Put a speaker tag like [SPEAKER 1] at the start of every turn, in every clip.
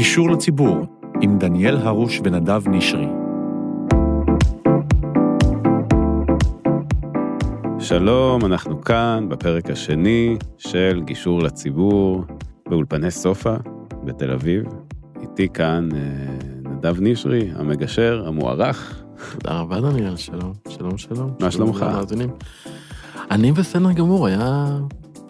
[SPEAKER 1] גישור לציבור עם דניאל הרוש ונדב נשרי.
[SPEAKER 2] שלום, אנחנו כאן בפרק השני של גישור לציבור באולפני סופה בתל אביב. איתי כאן אה, נדב נשרי, המגשר, המוערך.
[SPEAKER 3] תודה רבה, דניאל, שלום, שלום, שלום.
[SPEAKER 2] מה שלומך?
[SPEAKER 3] אני בסדר גמור, היה...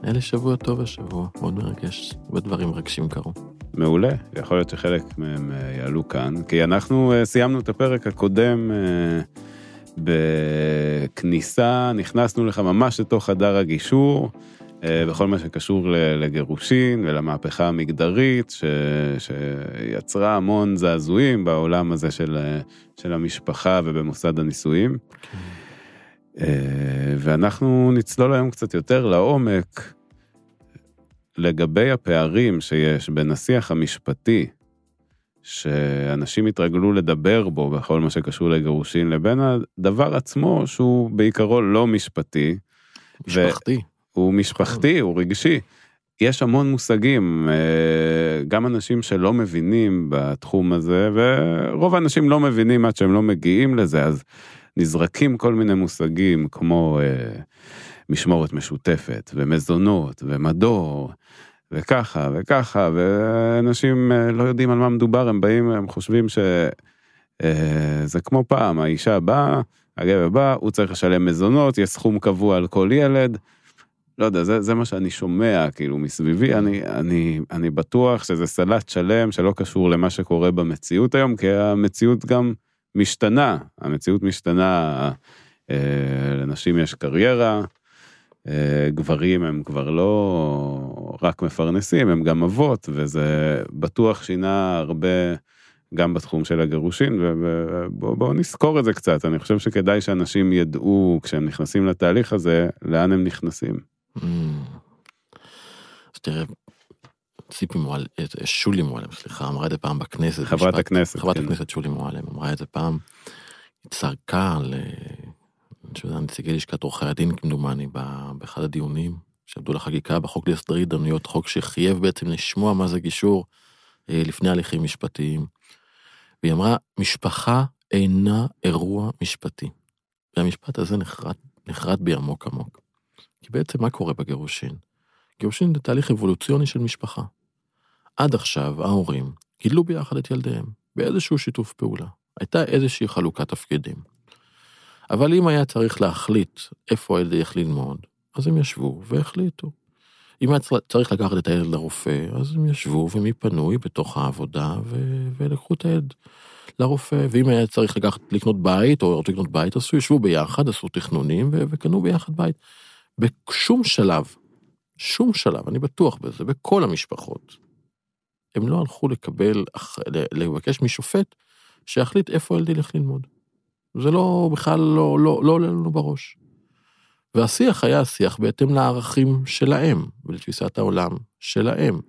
[SPEAKER 3] היה לי שבוע טוב השבוע, מאוד מרגש, הרבה דברים מרגשים קרו.
[SPEAKER 2] מעולה, יכול להיות שחלק מהם אה, יעלו כאן, כי אנחנו אה, סיימנו את הפרק הקודם אה, בכניסה, נכנסנו לך ממש לתוך חדר הגישור, בכל מה שקשור לגירושין ולמהפכה המגדרית, ש... שיצרה המון זעזועים בעולם הזה של, של המשפחה ובמוסד הנישואים. Okay. ואנחנו נצלול היום קצת יותר לעומק לגבי הפערים שיש בין השיח המשפטי, שאנשים התרגלו לדבר בו בכל מה שקשור לגירושין, לבין הדבר עצמו שהוא בעיקרו לא משפטי.
[SPEAKER 3] משפחתי.
[SPEAKER 2] הוא משפחתי, הוא רגשי. יש המון מושגים, אה, גם אנשים שלא מבינים בתחום הזה, ורוב האנשים לא מבינים עד שהם לא מגיעים לזה, אז נזרקים כל מיני מושגים כמו אה, משמורת משותפת, ומזונות, ומדור, וככה וככה, ואנשים אה, לא יודעים על מה מדובר, הם באים, הם חושבים שזה אה, כמו פעם, האישה באה, הגבר בא, הוא צריך לשלם מזונות, יש סכום קבוע על כל ילד. לא יודע, זה, זה מה שאני שומע, כאילו, מסביבי, אני, אני, אני בטוח שזה סלט שלם שלא קשור למה שקורה במציאות היום, כי המציאות גם משתנה, המציאות משתנה, אה, לנשים יש קריירה, גברים הם כבר לא רק מפרנסים, הם גם אבות, וזה בטוח שינה הרבה גם בתחום של הגירושין, ובואו נזכור את זה קצת, אני חושב שכדאי שאנשים ידעו כשהם נכנסים לתהליך הזה, לאן הם נכנסים. Mm.
[SPEAKER 3] אז תראה, ציפי מועלם, אה, שולי מועלם, סליחה, אמרה את זה פעם בכנסת.
[SPEAKER 2] חברת הכנסת.
[SPEAKER 3] חברת כן. הכנסת שולי מועלם אמרה את זה פעם, היא צעקה שזה נציגי לשכת עורכי הדין כמדומני באחד הדיונים שעבדו לחקיקה בחוק להסדרי התדיינויות, חוק שחייב בעצם לשמוע מה זה גישור אה, לפני הליכים משפטיים. והיא אמרה, משפחה אינה אירוע משפטי. והמשפט הזה נחרט, נחרט בי עמוק עמוק. כי בעצם מה קורה בגירושין? גירושין זה תהליך אבולוציוני של משפחה. עד עכשיו ההורים גידלו ביחד את ילדיהם, באיזשהו שיתוף פעולה. הייתה איזושהי חלוקת תפקידים. אבל אם היה צריך להחליט איפה הילד ילך ללמוד, אז הם ישבו והחליטו. אם היה צריך לקחת את הילד לרופא, אז הם ישבו ומי פנוי בתוך העבודה ו... ולקחו את הילד לרופא, ואם היה צריך לקחת, לקנות בית או לקנות בית, אז ישבו ביחד, עשו תכנונים ו... וקנו ביחד בית. בשום שלב, שום שלב, אני בטוח בזה, בכל המשפחות, הם לא הלכו לקבל, לבקש משופט שיחליט איפה הילד ילך ללמוד. זה לא, בכלל לא, לא, לא עולה לנו בראש. והשיח היה שיח בהתאם לערכים שלהם ולתפיסת העולם שלהם.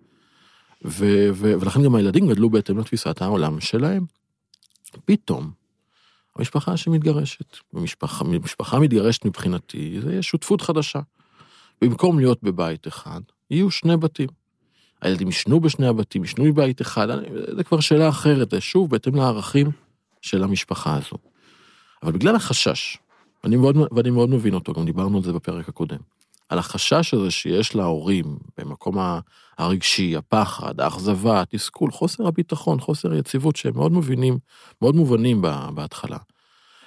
[SPEAKER 3] ו- ו- ולכן גם הילדים גדלו בהתאם לתפיסת העולם שלהם. פתאום, המשפחה שמתגרשת, משפחה, מתגרשת מבחינתי, זה שותפות חדשה. במקום להיות בבית אחד, יהיו שני בתים. הילדים ישנו בשני הבתים, ישנו בבית אחד, זה כבר שאלה אחרת, שוב בהתאם לערכים של המשפחה הזו. אבל בגלל החשש, אני מאוד, ואני מאוד מבין אותו, גם דיברנו על זה בפרק הקודם, על החשש הזה שיש להורים במקום הרגשי, הפחד, האכזבה, התסכול, חוסר הביטחון, חוסר היציבות, שהם מאוד מבינים, מאוד מובנים בהתחלה.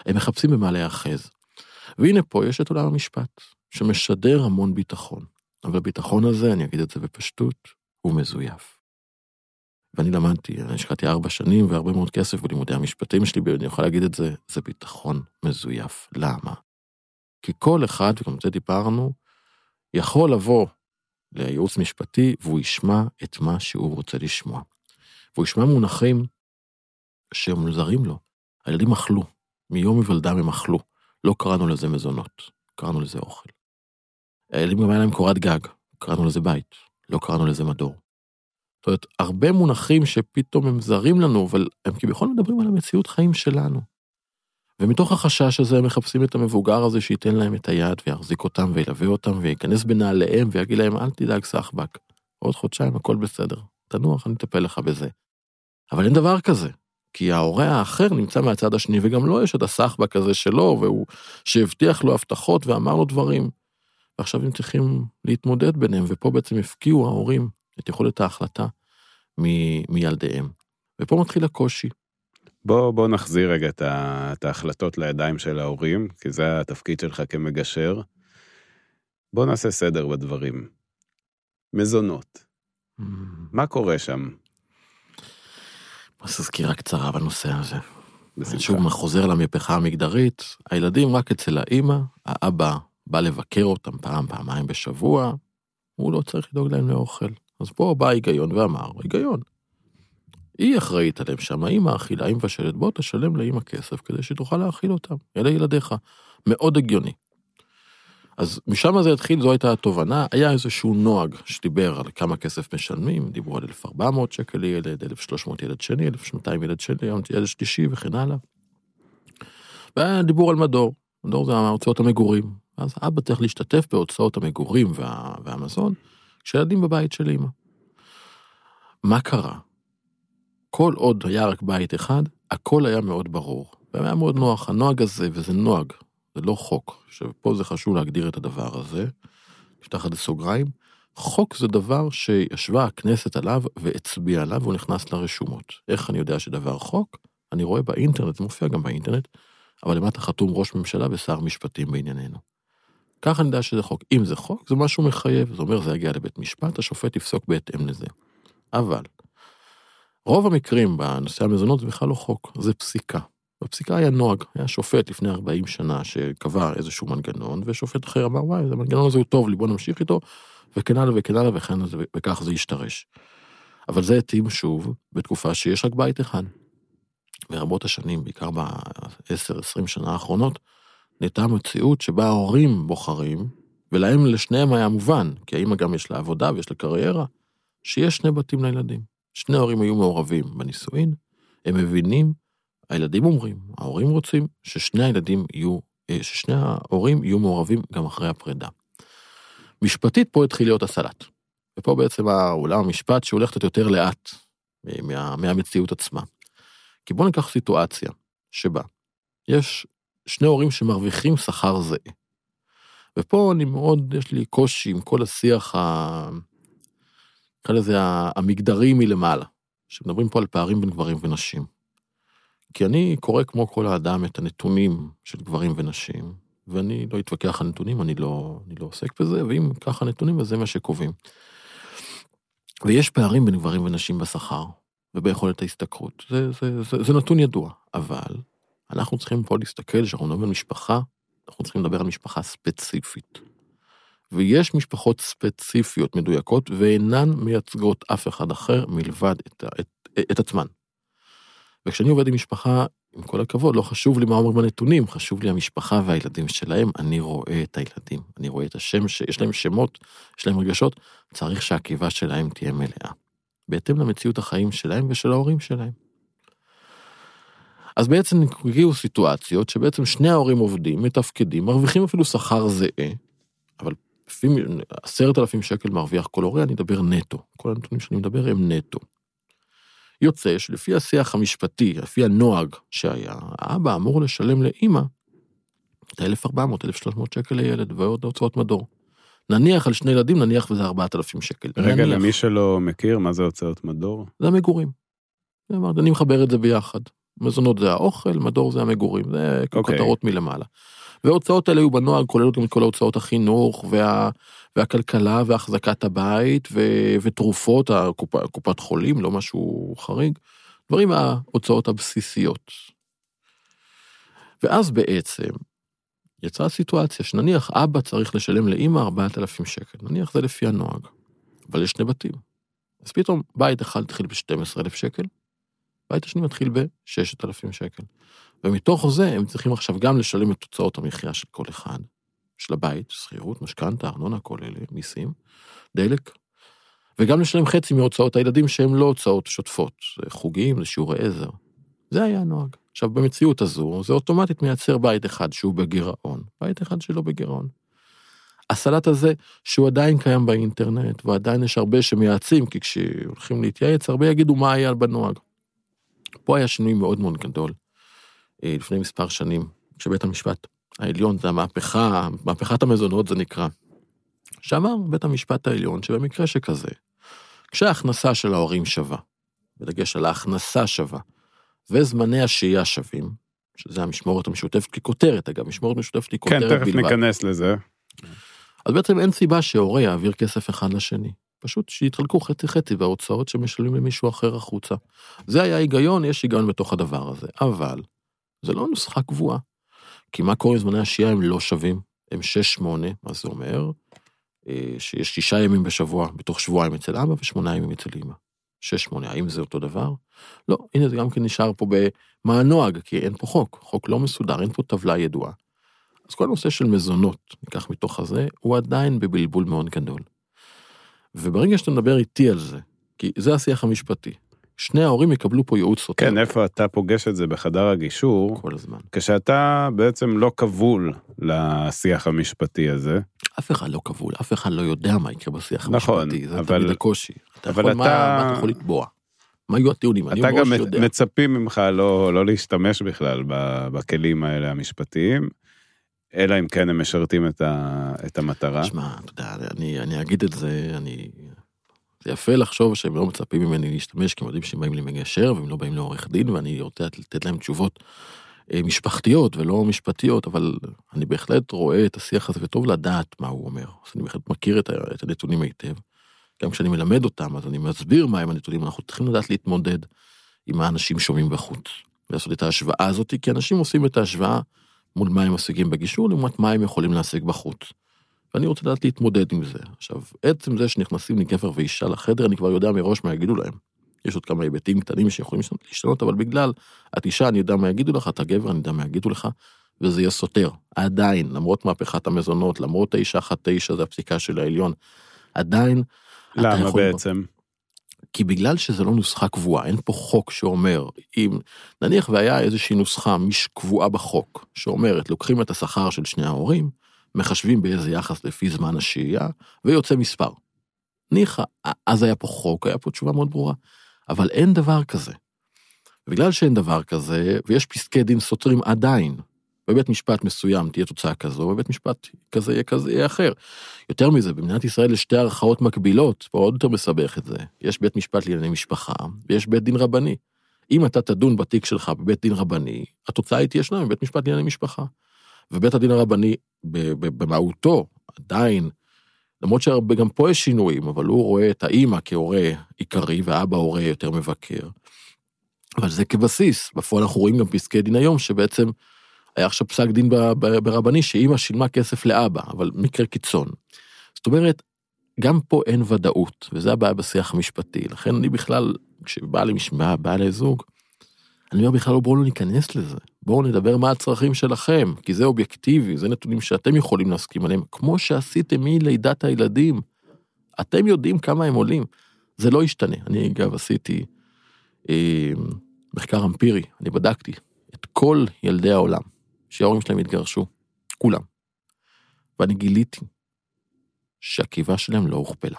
[SPEAKER 3] הם מחפשים במה להיאחז. והנה פה יש את עולם המשפט, שמשדר המון ביטחון. אבל הביטחון הזה, אני אגיד את זה בפשטות, הוא מזויף. ואני למדתי, אני השקעתי ארבע שנים והרבה מאוד כסף בלימודי המשפטים שלי, ואני יכול להגיד את זה, זה ביטחון מזויף. למה? כי כל אחד, וגם זה דיברנו, יכול לבוא לייעוץ משפטי והוא ישמע את מה שהוא רוצה לשמוע. והוא ישמע מונחים שהם מוזרים לו. הילדים אכלו, מיום היוולדם הם אכלו. לא קראנו לזה מזונות, קראנו לזה אוכל. הילדים גם היה להם קורת גג, קראנו לזה בית, לא קראנו לזה מדור. זאת אומרת, הרבה מונחים שפתאום הם זרים לנו, אבל הם כביכול מדברים על המציאות חיים שלנו. ומתוך החשש הזה הם מחפשים את המבוגר הזה שייתן להם את היד ויחזיק אותם וילווה אותם וייכנס בנעליהם ויגיד להם, אל תדאג סחבק, עוד חודשיים הכל בסדר, תנוח, אני אטפל לך בזה. אבל אין דבר כזה, כי ההורה האחר נמצא מהצד השני, וגם לו יש את הסחבק הזה שלו, והוא, שהבטיח לו הבטחות ואמר לו דברים. ועכשיו הם צריכים להתמודד ביניהם, ופה בעצם הפקיעו ההורים את יכולת ההחלטה מ, מילדיהם. ופה מתחיל הקושי.
[SPEAKER 2] בוא, בוא נחזיר רגע את, ה, את ההחלטות לידיים של ההורים, כי זה התפקיד שלך כמגשר. בוא נעשה סדר בדברים. מזונות, מה קורה שם?
[SPEAKER 3] אז סקירה קצרה בנושא הזה.
[SPEAKER 2] בשמחה.
[SPEAKER 3] שוב חוזר למהפכה המגדרית, הילדים רק אצל האימא, האבא בא לבקר אותם פעם, פעמיים בשבוע, הוא לא צריך לדאוג להם לאוכל. אז פה בא ההיגיון ואמר, היגיון. היא אחראית עליהם שם, האמא אכילה, היא מבשלת, בוא תשלם לאמא כסף כדי שתוכל להאכיל אותם, אלה ילדיך. מאוד הגיוני. אז משם זה התחיל, זו הייתה התובנה, היה איזשהו נוהג שדיבר על כמה כסף משלמים, דיברו על 1,400 שקל לילד, 1,300 ילד שני, 1,200 ילד שני, ילד שלישי וכן הלאה. והיה דיבור על מדור, מדור זה הוצאות המגורים. אז אבא צריך להשתתף בהוצאות המגורים וה, והמזון, כשילדים בבית של אמא. מה קרה? כל עוד היה רק בית אחד, הכל היה מאוד ברור, והיה מאוד נוח. הנוהג הזה, וזה נוהג, זה לא חוק. שפה זה חשוב להגדיר את הדבר הזה. נפתח את סוגריים. חוק זה דבר שישבה הכנסת עליו והצביעה עליו והוא נכנס לרשומות. איך אני יודע שדבר חוק? אני רואה באינטרנט, זה מופיע גם באינטרנט, אבל למטה חתום ראש ממשלה ושר משפטים בענייננו. ככה יודע שזה חוק. אם זה חוק, זה משהו מחייב. זה אומר, זה יגיע לבית משפט, השופט יפסוק בהתאם לזה. אבל, רוב המקרים בנושא המזונות זה בכלל לא חוק, זה פסיקה. בפסיקה היה נוהג, היה שופט לפני 40 שנה שקבע איזשהו מנגנון, ושופט אחר אמר, וואי, המנגנון הזה הוא טוב לי, בוא נמשיך איתו, וכן הלאה וכן הלאה, וכן הלאה, וכך זה ישתרש. אבל זה התאים שוב בתקופה שיש רק בית אחד. ברבות השנים, בעיקר ב-10-20 שנה האחרונות, נהייתה מציאות שבה ההורים בוחרים, ולהם לשניהם היה מובן, כי האמא גם יש לה עבודה ויש לה קריירה, שיש שני בתים לילדים. שני ההורים היו מעורבים בנישואין, הם מבינים, הילדים אומרים, ההורים רוצים ששני הילדים יהיו, אה, ששני ההורים יהיו מעורבים גם אחרי הפרידה. משפטית פה התחיל להיות הסלט. ופה בעצם העולם המשפט שהולך קצת יותר לאט מה, מהמציאות עצמה. כי בואו ניקח סיטואציה שבה יש שני הורים שמרוויחים שכר זהה. ופה אני מאוד, יש לי קושי עם כל השיח, ה... נקרא לזה המגדרי מלמעלה, שמדברים פה על פערים בין גברים ונשים. כי אני קורא כמו כל האדם את הנתונים של גברים ונשים, ואני לא אתווכח על נתונים, אני לא, אני לא עוסק בזה, ואם ככה נתונים, אז זה מה שקובעים. ויש פערים בין גברים ונשים בשכר וביכולת ההשתכרות, זה, זה, זה, זה נתון ידוע, אבל אנחנו צריכים פה להסתכל, כשאנחנו מדברים על משפחה, אנחנו צריכים לדבר על משפחה ספציפית. ויש משפחות ספציפיות מדויקות ואינן מייצגות אף אחד אחר מלבד את, את, את עצמן. וכשאני עובד עם משפחה, עם כל הכבוד, לא חשוב לי מה אומרים הנתונים, חשוב לי המשפחה והילדים שלהם, אני רואה את הילדים, אני רואה את השם, שיש להם שמות, יש להם רגשות, צריך שהקיבה שלהם תהיה מלאה. בהתאם למציאות החיים שלהם ושל ההורים שלהם. אז בעצם הגיעו סיטואציות שבעצם שני ההורים עובדים, מתפקדים, מרוויחים אפילו שכר זהה, אבל עשרת אלפים שקל מרוויח כל הורה, אני אדבר נטו. כל הנתונים שאני מדבר הם נטו. יוצא שלפי השיח המשפטי, לפי הנוהג שהיה, האבא אמור לשלם לאימא את ה-1,400-1,300 שקל לילד ועוד הוצאות מדור. נניח על שני ילדים, נניח וזה 4,000 שקל.
[SPEAKER 2] רגע,
[SPEAKER 3] נניח.
[SPEAKER 2] למי שלא מכיר, מה זה הוצאות מדור?
[SPEAKER 3] זה המגורים. אני מחבר את זה ביחד. מזונות זה האוכל, מדור זה המגורים, זה
[SPEAKER 2] אוקיי.
[SPEAKER 3] כותרות מלמעלה. וההוצאות האלה היו בנוהג, כוללות גם את כל ההוצאות החינוך, וה, והכלכלה, והחזקת הבית, ו, ותרופות, הקופ, קופת חולים, לא משהו חריג. דברים ההוצאות הבסיסיות. ואז בעצם יצאה סיטואציה שנניח אבא צריך לשלם לאימא 4,000 שקל, נניח זה לפי הנוהג, אבל יש שני בתים. אז פתאום בית אחד התחיל ב-12,000 שקל, בית השני מתחיל ב-6,000 שקל. ומתוך זה הם צריכים עכשיו גם לשלם את תוצאות המחיה של כל אחד, של הבית, שכירות, משכנתה, ארנונה, כל אלה, מיסים, דלק, וגם לשלם חצי מהוצאות הילדים שהם לא הוצאות שוטפות, זה חוגים, זה שיעורי עזר. זה היה הנוהג. עכשיו, במציאות הזו, זה אוטומטית מייצר בית אחד שהוא בגירעון, בית אחד שלא בגירעון. הסלט הזה, שהוא עדיין קיים באינטרנט, ועדיין יש הרבה שמייעצים, כי כשהולכים להתייעץ, הרבה יגידו מה היה בנוהג. פה היה שינוי מאוד מאוד גדול, אה, לפני מספר שנים, כשבית המשפט העליון, זה המהפכה, מהפכת המזונות זה נקרא, שאמר בית המשפט העליון שבמקרה שכזה, כשההכנסה של ההורים שווה, בדגש על ההכנסה שווה, וזמני השהייה שווים, שזה המשמורת המשותפת ככותרת, אגב, משמורת משותפת היא
[SPEAKER 2] כן,
[SPEAKER 3] כותרת
[SPEAKER 2] תכף
[SPEAKER 3] בלבד.
[SPEAKER 2] ניכנס לזה.
[SPEAKER 3] אז בעצם אין סיבה שהורה יעביר כסף אחד לשני. פשוט שיתחלקו חצי חצי בהוצאות שמשלמים למישהו אחר החוצה. זה היה היגיון, יש היגיון בתוך הדבר הזה. אבל זה לא נוסחה קבועה. כי מה קורה זמני השהייה הם לא שווים? הם 6-8, מה זה אומר? אה, שיש שישה ימים בשבוע בתוך שבועיים אצל אבא ושמונה ימים אצל אמא. 6-8, האם זה אותו דבר? לא, הנה זה גם כן נשאר פה במה הנוהג, כי אין פה חוק, חוק לא מסודר, אין פה טבלה ידועה. אז כל הנושא של מזונות, ניקח מתוך הזה, הוא עדיין בבלבול מאוד גדול. וברגע שאתה מדבר איתי על זה, כי זה השיח המשפטי, שני ההורים יקבלו פה ייעוץ סותר
[SPEAKER 2] כן, איפה אתה פוגש את זה בחדר הגישור,
[SPEAKER 3] כל הזמן.
[SPEAKER 2] כשאתה בעצם לא כבול לשיח המשפטי הזה,
[SPEAKER 3] אף אחד לא כבול, אף אחד לא יודע מה יקרה בשיח
[SPEAKER 2] נכון,
[SPEAKER 3] המשפטי, זה
[SPEAKER 2] אבל-
[SPEAKER 3] תמיד הקושי. אתה
[SPEAKER 2] אבל
[SPEAKER 3] יכול, מה,
[SPEAKER 2] אתה-
[SPEAKER 3] מה אתה יכול לתבוע? מה יהיו הטיעונים?
[SPEAKER 2] אתה גם. מצפים ממך לא, לא להשתמש בכלל בכלים האלה המשפטיים, אלא אם כן הם משרתים את, ה, את המטרה.
[SPEAKER 3] שמע, אתה יודע, אני, אני אגיד את זה, אני... זה יפה לחשוב שהם לא מצפים ממני להשתמש, כי הם יודעים שהם באים למגשר והם לא באים לעורך דין, ואני רוצה לתת להם תשובות אה, משפחתיות ולא משפטיות, אבל אני בהחלט רואה את השיח הזה, וטוב לדעת מה הוא אומר. אז אני בהחלט מכיר את, את הנתונים היטב. גם כשאני מלמד אותם, אז אני מסביר מהם הנתונים, אנחנו צריכים לדעת להתמודד עם מה אנשים שומעים בחוץ. ולעשות את ההשוואה הזאת, כי אנשים עושים את ההשוואה מול מה הם משיגים בגישור, לעומת מה הם יכולים להשיג בחוץ. ואני רוצה לדעת להתמודד עם זה. עכשיו, עצם זה שנכנסים לי גבר ואישה לחדר, אני כבר יודע מראש מה יגידו להם. יש עוד כמה היבטים קטנים שיכולים להשתנות- אבל בגלל את אישה, אני יודע מה יגידו לך, אתה גבר, אני יודע מה יגידו לך, וזה יהיה סותר. עדיין, למרות מהפכת המזונות, למרות האישה אחת תשע, זה הפסיקה של העליון, עדיין,
[SPEAKER 2] למה
[SPEAKER 3] יכול-
[SPEAKER 2] בעצם?
[SPEAKER 3] כי בגלל שזה לא נוסחה קבועה, אין פה חוק שאומר, אם נניח והיה איזושהי נוסחה מש קבועה בחוק, שאומרת, לוקחים את השכר של שני ההורים, מחשבים באיזה יחס לפי זמן השהייה, ויוצא מספר. ניחא, אז היה פה חוק, היה פה תשובה מאוד ברורה, אבל אין דבר כזה. בגלל שאין דבר כזה, ויש פסקי דין סותרים עדיין, בבית משפט מסוים תהיה תוצאה כזו, ובבית משפט כזה יהיה כזה, יהיה אחר. יותר מזה, במדינת ישראל יש שתי ערכאות מקבילות, פה עוד יותר מסבך את זה. יש בית משפט לענייני משפחה, ויש בית דין רבני. אם אתה תדון בתיק שלך בבית דין רבני, התוצאה היא תהיה שניים בבית משפט לענייני משפחה. ובית הדין הרבני, במהותו, עדיין, למרות שגם פה יש שינויים, אבל הוא רואה את האימא כהורה עיקרי, והאבא הורה יותר מבקר. אבל זה כבסיס. בפועל אנחנו רואים גם פסקי דין היום, שבעצם היה עכשיו פסק דין ברבני, שאימא שילמה כסף לאבא, אבל מקרה קיצון. זאת אומרת, גם פה אין ודאות, וזה הבעיה בשיח המשפטי. לכן אני בכלל, כשבא למשמע, בא לזוג, אני אומר בכלל בואו לא ניכנס לזה. בואו נדבר מה הצרכים שלכם, כי זה אובייקטיבי, זה נתונים שאתם יכולים להסכים עליהם, כמו שעשיתם מלידת הילדים. אתם יודעים כמה הם עולים. זה לא ישתנה. אני אגב עשיתי אה, מחקר אמפירי, אני בדקתי את כל ילדי העולם, שההורים שלהם התגרשו, כולם. ואני גיליתי שהקיבה שלהם לא הוכפלה.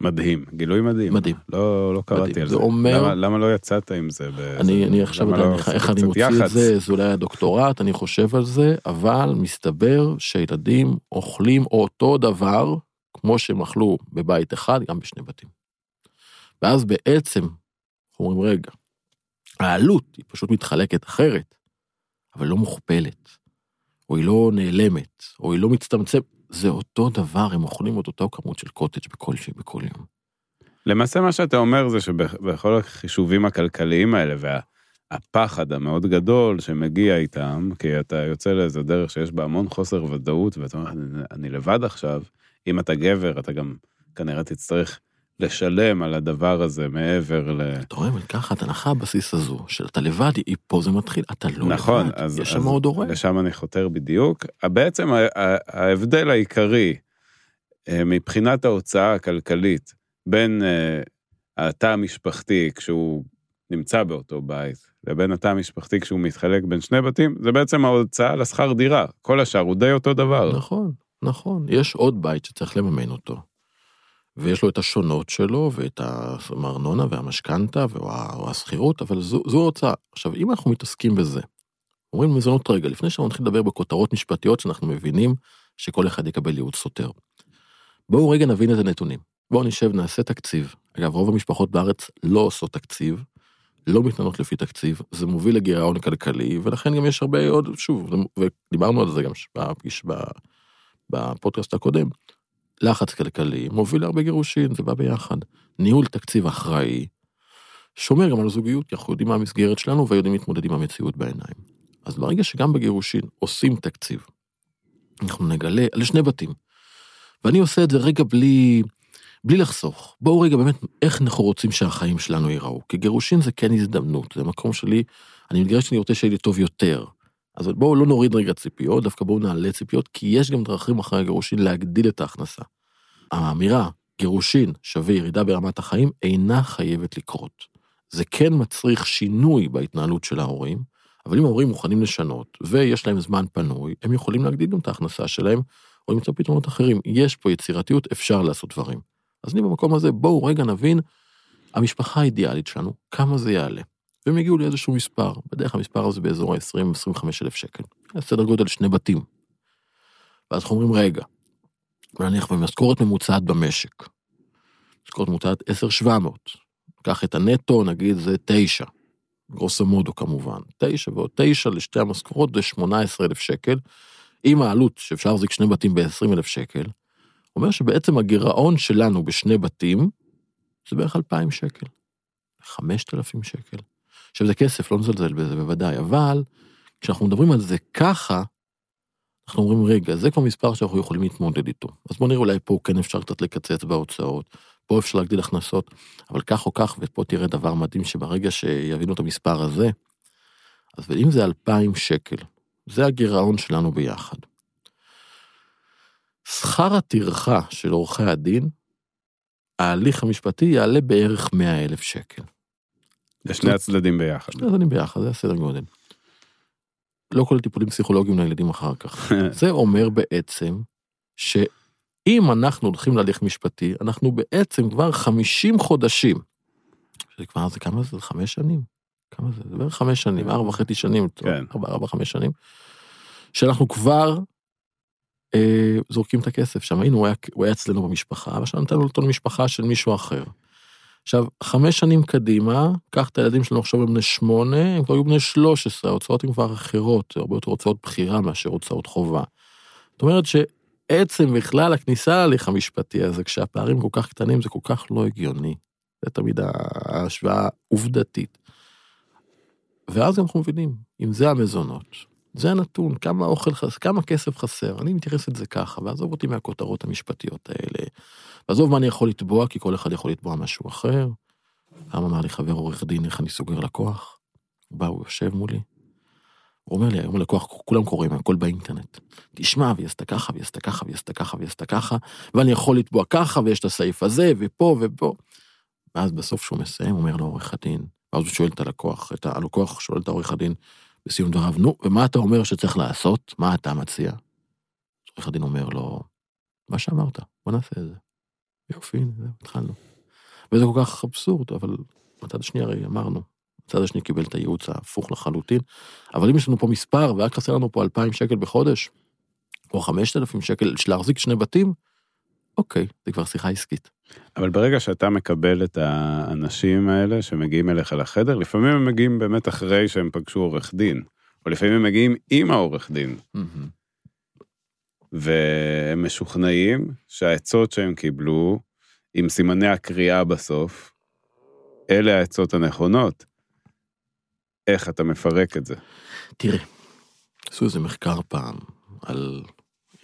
[SPEAKER 2] מדהים, גילוי מדהים.
[SPEAKER 3] מדהים.
[SPEAKER 2] לא, לא קראתי
[SPEAKER 3] מדהים.
[SPEAKER 2] על
[SPEAKER 3] זה
[SPEAKER 2] זה.
[SPEAKER 3] אומר-
[SPEAKER 2] למה, למה לא יצאת עם זה? באיזה-
[SPEAKER 3] אני, אני עכשיו יודע
[SPEAKER 2] לא
[SPEAKER 3] איך- איך אני מוציא את
[SPEAKER 2] יח"צ?
[SPEAKER 3] זה, זה אולי הדוקטורט, אני חושב על זה, אבל מסתבר שילדים אוכלים אותו דבר כמו שהם אכלו בבית אחד, גם בשני בתים. ואז בעצם, אומרים, רגע, העלות היא פשוט מתחלקת אחרת, אבל לא מוכפלת, או היא לא נעלמת, או היא לא מצטמצמת, זה אותו דבר, הם אוכלים את אותו כמות של קוטג' בכל, בכל יום.
[SPEAKER 2] למעשה מה שאתה אומר זה שבכל החישובים הכלכליים האלה והפחד המאוד גדול שמגיע איתם, כי אתה יוצא לאיזה דרך שיש בה המון חוסר ודאות, ואתה אומר, אני לבד עכשיו, אם אתה גבר, אתה גם כנראה תצטרך לשלם על הדבר הזה מעבר ל...
[SPEAKER 3] אתה רואה, לקחת הנחה הבסיס הזו, של אתה לבד, היא פה זה מתחיל, אתה לא
[SPEAKER 2] נכון,
[SPEAKER 3] לבד,
[SPEAKER 2] אז,
[SPEAKER 3] יש שם עוד הורה.
[SPEAKER 2] לשם אני חותר בדיוק. בעצם ההבדל העיקרי אה, מבחינת ההוצאה הכלכלית בין אה, התא המשפחתי כשהוא נמצא באותו בית לבין התא המשפחתי כשהוא מתחלק בין שני בתים, זה בעצם ההוצאה לשכר דירה. כל השאר הוא די אותו דבר.
[SPEAKER 3] נכון, נכון, יש עוד בית שצריך לממן אותו. ויש לו את השונות שלו, ואת הארנונה והמשכנתה או השכירות, אבל זו, זו ההוצאה. עכשיו, אם אנחנו מתעסקים בזה, אומרים מזונות רגע, לפני שאנחנו נתחיל לדבר בכותרות משפטיות שאנחנו מבינים שכל אחד יקבל ייעוץ סותר. בואו רגע נבין את הנתונים. בואו נשב, נעשה תקציב. אגב, רוב המשפחות בארץ לא עושות תקציב, לא מתנהלות לפי תקציב, זה מוביל לגירעון כלכלי, ולכן גם יש הרבה עוד, שוב, ודיברנו על זה גם בפגיש, בפודקאסט הקודם, לחץ כלכלי מוביל להרבה גירושין, זה בא ביחד. ניהול תקציב אחראי, שומר גם על הזוגיות, אנחנו יודעים מה המסגרת שלנו ויודעים להתמודד עם המציאות בעיניים. אז ברגע שגם בגירושין עושים תקציב, אנחנו נגלה, לשני בתים, ואני עושה את זה רגע בלי, בלי לחסוך. בואו רגע באמת, איך אנחנו רוצים שהחיים שלנו ייראו? כי גירושין זה כן הזדמנות, זה מקום שלי, אני מתגרש שאני רוצה שיהיה לי טוב יותר. אז בואו לא נוריד רגע ציפיות, דווקא בואו נעלה ציפיות, כי יש גם דרכים אחרי הגירושין להגדיל את ההכנסה. האמירה, גירושין שווה ירידה ברמת החיים, אינה חייבת לקרות. זה כן מצריך שינוי בהתנהלות של ההורים, אבל אם ההורים מוכנים לשנות, ויש להם זמן פנוי, הם יכולים להגדיל גם את ההכנסה שלהם, או למצוא פתרונות אחרים. יש פה יצירתיות, אפשר לעשות דברים. אז אני במקום הזה, בואו רגע נבין, המשפחה האידיאלית שלנו, כמה זה יעלה. והם הגיעו לאיזשהו מספר, בדרך כלל המספר הזה באזור ה-20-25 אלף שקל. סדר גודל שני בתים. ואז אנחנו אומרים, רגע, נניח במשכורת ממוצעת במשק, משכורת ממוצעת 10,700, קח את הנטו, נגיד זה 9, גרוסו מודו כמובן, 9 ועוד 9 לשתי המשכורות זה 18,000 שקל, עם העלות שאפשר להחזיק שני בתים ב-20,000 שקל, אומר שבעצם הגירעון שלנו בשני בתים זה בערך 2,000 שקל, 5,000 שקל. עכשיו זה כסף, לא נזלזל בזה בוודאי, אבל כשאנחנו מדברים על זה ככה, אנחנו אומרים, רגע, זה כבר מספר שאנחנו יכולים להתמודד איתו. אז בוא נראה, אולי פה כן אפשר קצת לקצץ בהוצאות, פה אפשר להגדיל הכנסות, אבל כך או כך, ופה תראה דבר מדהים, שברגע שיבינו את המספר הזה, אז אם זה 2,000 שקל, זה הגירעון שלנו ביחד. שכר הטרחה של עורכי הדין, ההליך המשפטי יעלה בערך 100 אלף שקל.
[SPEAKER 2] לשני הצדדים ביחד.
[SPEAKER 3] שני הצדדים ביחד, זה הסדר גודל. לא כולל טיפולים פסיכולוגיים לילדים אחר כך. זה אומר בעצם שאם אנחנו הולכים להליך משפטי, אנחנו בעצם כבר 50 חודשים, זה כבר, זה כמה זה? חמש שנים? כמה זה? זה בערך חמש שנים, ארבע וחצי שנים, כן. ארבע, ארבע, חמש שנים, שאנחנו כבר אה, זורקים את הכסף שם. הנה, הוא היה, הוא היה אצלנו במשפחה, ועכשיו נתנו אותו למשפחה של מישהו אחר. עכשיו, חמש שנים קדימה, קח את הילדים שלנו עכשיו הם בני שמונה, הם כבר היו בני שלוש עשרה, ההוצאות הן כבר אחרות, הרבה יותר הוצאות בחירה מאשר הוצאות חובה. זאת אומרת שעצם בכלל הכניסה להליך המשפטי הזה, כשהפערים כל כך קטנים, זה כל כך לא הגיוני. זה תמיד ההשוואה העובדתית. ואז אנחנו מבינים, אם זה המזונות, זה הנתון, כמה אוכל חסר, כמה כסף חסר, אני מתייחס לזה ככה, ועזוב אותי מהכותרות המשפטיות האלה. ועזוב מה אני יכול לתבוע, כי כל אחד יכול לתבוע משהו אחר. פעם אמר לי חבר עורך דין, איך אני סוגר לקוח? הוא בא, הוא יושב מולי. הוא אומר לי, היום לקוח, כולם קוראים, הכל באינטרנט. תשמע, והיא עשתה ככה, והיא עשתה ככה, והיא עשתה ככה, והיא עשתה ככה, ואני יכול לתבוע ככה, ויש את הסעיף הזה, ופה ופה. ואז בסוף שהוא מסיים, אומר לעורך הדין, ואז הוא שואל את הלקוח, את הלקוח שואל את העורך הדין, בסיום דבריו, נו, ומה אתה אומר שצריך לעשות? מה אתה מציע? עורך הדין אומר לו, מה שאמרת, בוא נעשה את זה. יופי, הנה, התחלנו. וזה כל כך אבסורד, אבל בצד השני הרי אמרנו, הצד השני קיבל את הייעוץ ההפוך לחלוטין, אבל אם יש לנו פה מספר, ורק חסר לנו פה 2,000 שקל בחודש, או 5,000 שקל, להחזיק שני בתים, אוקיי, זה כבר שיחה עסקית.
[SPEAKER 2] אבל ברגע שאתה מקבל את האנשים האלה שמגיעים אליך לחדר, לפעמים הם מגיעים באמת אחרי שהם פגשו עורך דין, או לפעמים הם מגיעים עם העורך דין. והם משוכנעים שהעצות שהם קיבלו, עם סימני הקריאה בסוף, אלה העצות הנכונות. איך אתה מפרק את זה?
[SPEAKER 3] תראה, עשו איזה מחקר פעם על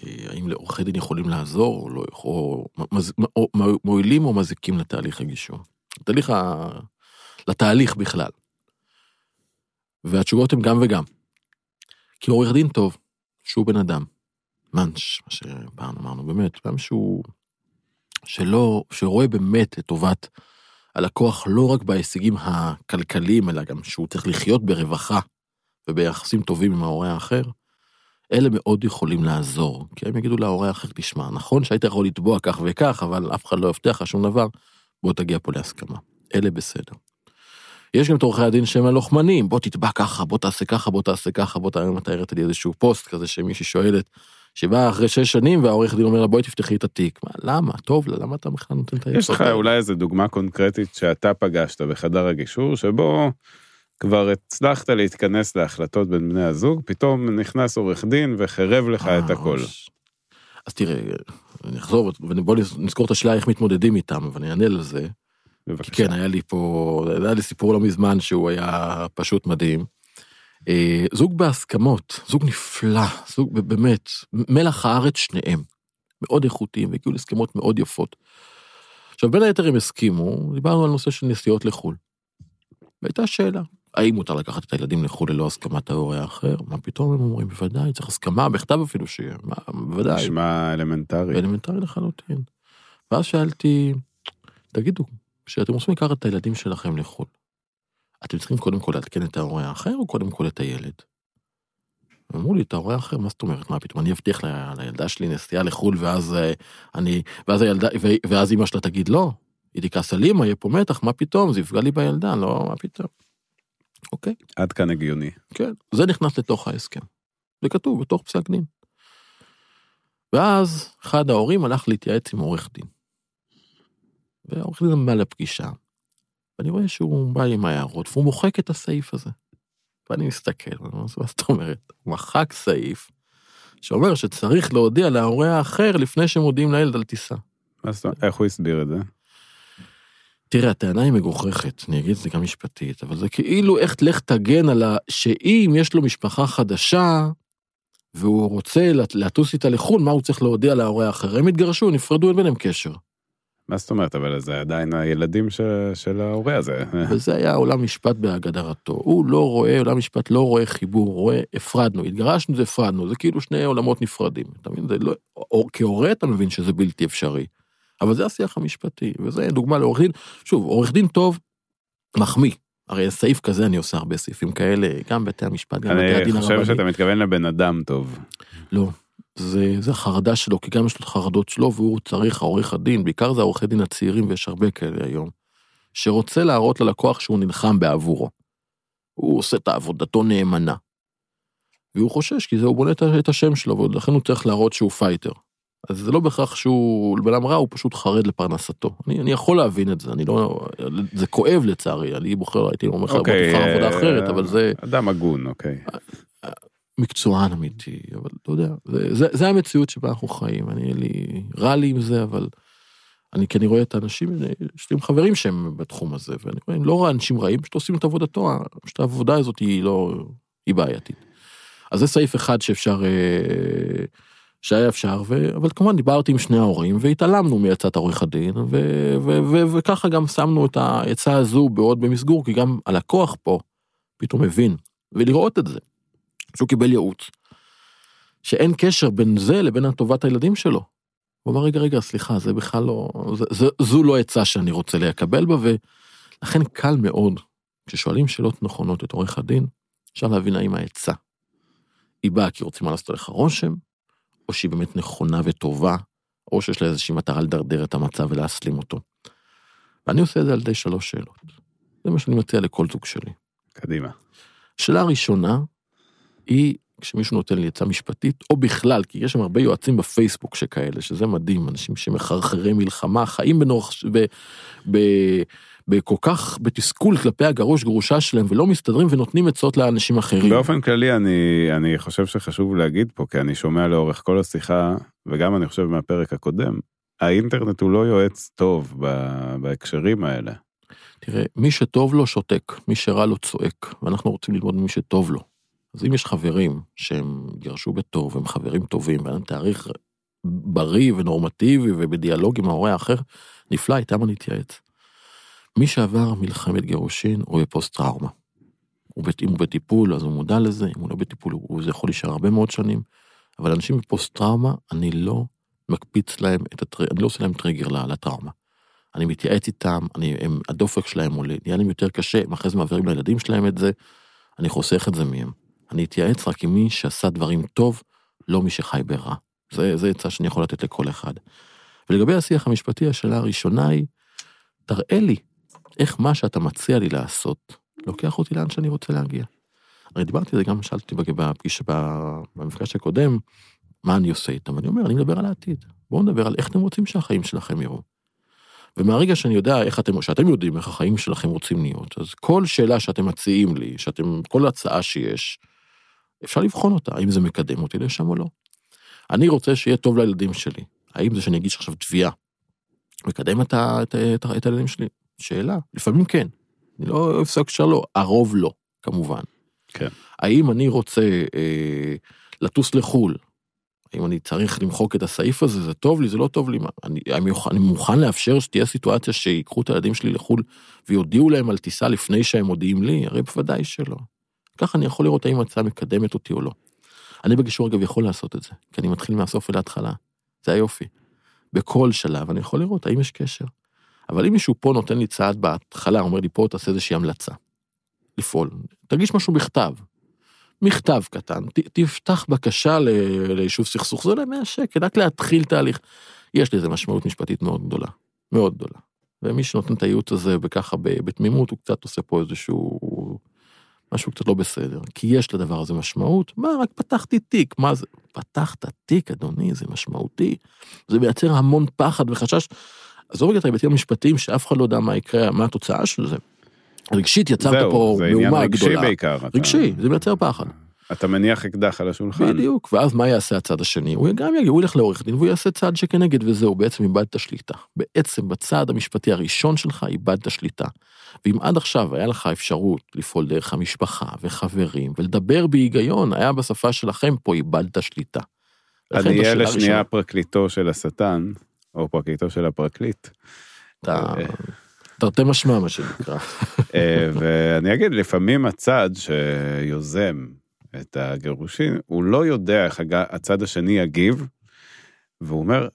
[SPEAKER 3] האם לעורכי דין יכולים לעזור, או, לא, או, מז, או מועילים או מזיקים לתהליך הגישור. לתהליך, ה... לתהליך בכלל. והתשובות הן גם וגם. כי עורך דין טוב, שהוא בן אדם, מאנש, מה שפעם אמרנו, באמת, גם שהוא, שלא, שרואה באמת את טובת הלקוח לא רק בהישגים הכלכליים, אלא גם שהוא צריך לחיות ברווחה וביחסים טובים עם ההורה האחר, אלה מאוד יכולים לעזור, כי הם יגידו להורה האחר, תשמע, נכון שהיית יכול לתבוע כך וכך, אבל אף אחד לא יבטיח לך שום דבר, בוא תגיע פה להסכמה. אלה בסדר. יש גם את עורכי הדין שהם הלוחמנים, בוא תתבע ככה, בוא תעשה ככה, בוא תעשה ככה, בוא תראה מתי הראית לי איזשהו פוסט כזה שמישהי שואלת, שבאה אחרי שש שנים והעורך דין אומר לה בואי תפתחי את התיק. מה, למה? טוב לה, למה אתה בכלל נותן את
[SPEAKER 2] יש לך אולי איזה דוגמה קונקרטית שאתה פגשת בחדר הגישור, שבו כבר הצלחת להתכנס להחלטות בין בני הזוג, פתאום נכנס עורך דין וחירב לך את הכל.
[SPEAKER 3] אה, אז תראה, אני אחזור, ובוא נזכור את השאלה איך מתמודדים איתם, ואני אענה לזה.
[SPEAKER 2] בבקשה.
[SPEAKER 3] כן, היה לי פה, היה לי סיפור לא מזמן שהוא היה פשוט מדהים. אה, זוג בהסכמות, זוג נפלא, זוג באמת, מלח הארץ שניהם, מאוד איכותיים, והגיעו להסכמות מאוד יפות. עכשיו, בין היתר הם הסכימו, דיברנו על נושא של נסיעות לחו"ל. והייתה שאלה, האם מותר לקחת את הילדים לחו"ל ללא הסכמת ההורה האחר? מה פתאום הם אומרים, בוודאי, צריך הסכמה, בכתב אפילו שיהיה, מה, בוודאי.
[SPEAKER 2] נשמע אלמנטרי.
[SPEAKER 3] אלמנטרי לחלוטין. ואז שאלתי, תגידו, כשאתם רוצים לקחת את הילדים שלכם לחו"ל, אתם צריכים קודם כל לעדכן את ההורה האחר או קודם כל את הילד? אמרו לי, את ההורה האחר, מה זאת אומרת? מה פתאום, אני אבטיח לילדה שלי נסיעה לחו"ל ואז אה, אני, ואז הילדה, ואז אמא שלה תגיד לא, היא תכעס על אמא, יהיה פה מתח, מה פתאום, זה יפגע לי בילדה, לא, מה פתאום. אוקיי,
[SPEAKER 2] עד כאן הגיוני.
[SPEAKER 3] כן, זה נכנס לתוך ההסכם. זה כתוב בתוך פסק דין. ואז אחד ההורים הלך להתייעץ עם עורך דין. והעורך דין בא לפגישה, ואני רואה שהוא בא עם ההערות, והוא מוחק את הסעיף הזה. ואני מסתכל, מה זאת אומרת? הוא מחק סעיף שאומר שצריך להודיע להורה האחר לפני שמודיעים לילד על טיסה.
[SPEAKER 2] מה זאת אומרת? איך הוא הסביר את זה?
[SPEAKER 3] תראה, הטענה היא מגוחכת, אני אגיד את זה גם משפטית, אבל זה כאילו איך לך תגן על ה... שאם יש לו משפחה חדשה, והוא רוצה לט- לטוס איתה לחו"ל, מה הוא צריך להודיע להורה האחר? הם התגרשו, נפרדו, אין ביניהם קשר.
[SPEAKER 2] מה זאת אומרת? אבל זה עדיין הילדים ש... של ההורה הזה.
[SPEAKER 3] וזה היה עולם משפט בהגדרתו. הוא לא רואה, עולם משפט לא רואה חיבור, רואה הפרדנו, התגרשנו זה הפרדנו, זה כאילו שני עולמות נפרדים. אתה מבין? זה לא... כהורה אתה מבין שזה בלתי אפשרי. אבל זה השיח המשפטי, וזה דוגמה לעורך דין. שוב, עורך דין טוב, מחמיא. הרי סעיף כזה, אני עושה הרבה סעיפים כאלה, גם בתי המשפט, גם בתי
[SPEAKER 2] אני
[SPEAKER 3] הדין
[SPEAKER 2] חושב
[SPEAKER 3] הרבני.
[SPEAKER 2] שאתה מתכוון לבן אדם טוב.
[SPEAKER 3] לא, זה, זה החרדה שלו, כי גם יש לו את החרדות שלו, והוא צריך, העורך הדין, בעיקר זה העורכי דין הצעירים, ויש הרבה כאלה היום, שרוצה להראות ללקוח שהוא נלחם בעבורו. הוא עושה את עבודתו נאמנה. והוא חושש, כי זה הוא בונה את השם שלו, ולכן הוא צריך להראות שהוא פייטר. אז זה לא בהכרח שהוא בן אדם רע, הוא פשוט חרד לפרנסתו. אני, אני יכול להבין את זה, אני לא... זה כואב לצערי, אני בוחר, הייתי אומר לך, בוא
[SPEAKER 2] אוקיי.
[SPEAKER 3] תבחר עבודה
[SPEAKER 2] אה,
[SPEAKER 3] אחרת, אבל זה...
[SPEAKER 2] אדם הגון, אוקיי.
[SPEAKER 3] מקצוען אמיתי, אבל אתה יודע, זה, זה, זה המציאות שבה אנחנו חיים, אני, לי, רע לי עם זה, אבל אני, כי אני רואה את האנשים, יש לי חברים שהם בתחום הזה, ואני רואה, לא רואה אנשים רעים, פשוט עושים את עבודתו, פשוט העבודה הזאת היא לא, היא בעייתית. אז זה סעיף אחד שאפשר, אה, שהיה אפשר, ו, אבל כמובן דיברתי עם שני ההורים, והתעלמנו מעצת עורך הדין, ו, ו, ו, וככה גם שמנו את העצה הזו בעוד במסגור, כי גם הלקוח פה פתאום מבין, ולראות את זה. שהוא קיבל ייעוץ, שאין קשר בין זה לבין טובת הילדים שלו. הוא אמר, רגע, רגע, סליחה, זה בכלל לא... זה, זה, זו לא עצה שאני רוצה לקבל בה, ולכן קל מאוד, כששואלים שאלות נכונות את עורך הדין, אפשר להבין האם העצה היא באה כי רוצים לעשות עליך רושם, או שהיא באמת נכונה וטובה, או שיש לה איזושהי מטרה לדרדר את המצב ולהסלים אותו. ואני עושה את זה על ידי שלוש שאלות. זה מה שאני מציע לכל זוג שלי.
[SPEAKER 2] קדימה.
[SPEAKER 3] שאלה ראשונה היא כשמישהו נותן לי עצה משפטית, או בכלל, כי יש שם הרבה יועצים בפייסבוק שכאלה, שזה מדהים, אנשים שמחרחרי מלחמה, חיים בנוח, ב, ב, בכל כך, בתסכול כלפי הגרוש גרושה שלהם, ולא מסתדרים ונותנים עצות לאנשים אחרים.
[SPEAKER 2] באופן כללי אני, אני חושב שחשוב להגיד פה, כי אני שומע לאורך כל השיחה, וגם אני חושב מהפרק הקודם, האינטרנט הוא לא יועץ טוב ב- בהקשרים האלה.
[SPEAKER 3] תראה, מי שטוב לו שותק, מי שרע לו צועק, ואנחנו רוצים ללמוד ממי שטוב לו. אז אם יש חברים שהם גרשו בטוב, הם חברים טובים, להם תאריך בריא ונורמטיבי ובדיאלוג עם ההורה האחר, נפלא, איתם אני אתייעץ. מי שעבר מלחמת גירושין הוא בפוסט טראומה. אם הוא בטיפול אז הוא מודע לזה, אם הוא לא בטיפול הוא זה יכול להישאר הרבה מאוד שנים, אבל אנשים בפוסט טראומה, אני לא מקפיץ להם את הטר... אני לא עושה להם טריגר לטראומה. אני מתייעץ איתם, אני, הם, הדופק שלהם עולה, נהיה להם יותר קשה, הם אחרי זה מעבירים לילדים שלהם את זה, אני חוסך את זה מהם. אני אתייעץ רק עם מי שעשה דברים טוב, לא מי שחי ברע. זה, עצה שאני יכול לתת לכל אחד. ולגבי השיח המשפטי, השאלה הראשונה היא, תראה לי איך מה שאתה מציע לי לעשות, לוקח אותי לאן שאני רוצה להגיע. הרי דיברתי על זה, גם שאלתי בפגישה, במפגש הקודם, מה אני עושה איתם, ואני אומר, אני מדבר על העתיד. בואו נדבר על איך אתם רוצים שהחיים שלכם יראו. ומהרגע שאני יודע איך אתם, שאתם יודעים איך החיים שלכם רוצים להיות, אז כל שאלה שאתם מציעים לי, שאתם, כל הצעה שיש, אפשר לבחון אותה, האם זה מקדם אותי לשם או לא. אני רוצה שיהיה טוב לילדים שלי. האם זה שאני אגיש עכשיו תביעה, מקדם את, את, את, את הילדים שלי? שאלה, לפעמים כן. אני לא אוהב סוג לא, הרוב לא, כמובן.
[SPEAKER 2] כן.
[SPEAKER 3] האם אני רוצה אה, לטוס לחו"ל, האם אני צריך למחוק את הסעיף הזה, זה טוב לי, זה לא טוב לי, אני, אני, אני מוכן לאפשר שתהיה סיטואציה שיקחו את הילדים שלי לחו"ל ויודיעו להם על טיסה לפני שהם מודיעים לי? הרי בוודאי שלא. ככה אני יכול לראות האם ההצעה מקדמת אותי או לא. אני בגישור אגב יכול לעשות את זה, כי אני מתחיל מהסוף ולהתחלה. זה היופי. בכל שלב אני יכול לראות האם יש קשר. אבל אם מישהו פה נותן לי צעד בהתחלה, אומר לי פה תעשה איזושהי המלצה. לפעול. תרגיש משהו בכתב. מכתב קטן, ת, תפתח בקשה ליישוב סכסוך, זה עולה 100 שקל, רק להתחיל תהליך. יש לזה משמעות משפטית מאוד גדולה, מאוד גדולה. ומי שנותן את הייעוץ הזה וככה בתמימות, הוא קצת עושה פה איזשהו משהו קצת לא בסדר. כי יש לדבר הזה משמעות, מה, רק פתחתי תיק, מה זה? פתחת תיק, אדוני, זה משמעותי. זה מייצר המון פחד וחשש. עזוב רגע את ההיבטים המשפטיים, שאף אחד לא יודע מה יקרה, מה התוצאה של זה. רגשית יצרת פה מהומה גדולה.
[SPEAKER 2] רגשי בעיקר.
[SPEAKER 3] רגשי, אתה... זה מייצר פחד.
[SPEAKER 2] אתה מניח אקדח על השולחן.
[SPEAKER 3] בדיוק, ואז מה יעשה הצד השני? הוא גם יגיע, הוא ילך לעורך דין והוא יעשה צעד שכנגד וזהו, בעצם איבדת שליטה. בעצם בצעד המשפטי הראשון שלך איבדת שליטה. ואם עד עכשיו היה לך אפשרות לפעול דרך המשפחה וחברים ולדבר בהיגיון, היה בשפה שלכם פה איבדת שליטה.
[SPEAKER 2] אני אהיה לשנייה פרקליטו של השטן, או פרקליטו של הפרקליט.
[SPEAKER 3] אתה... תרתי משמע מה שנקרא.
[SPEAKER 2] אה, ואני אגיד, לפעמים הצד שיוזם את הגירושין, הוא לא יודע איך הצד השני יגיב, והוא אומר,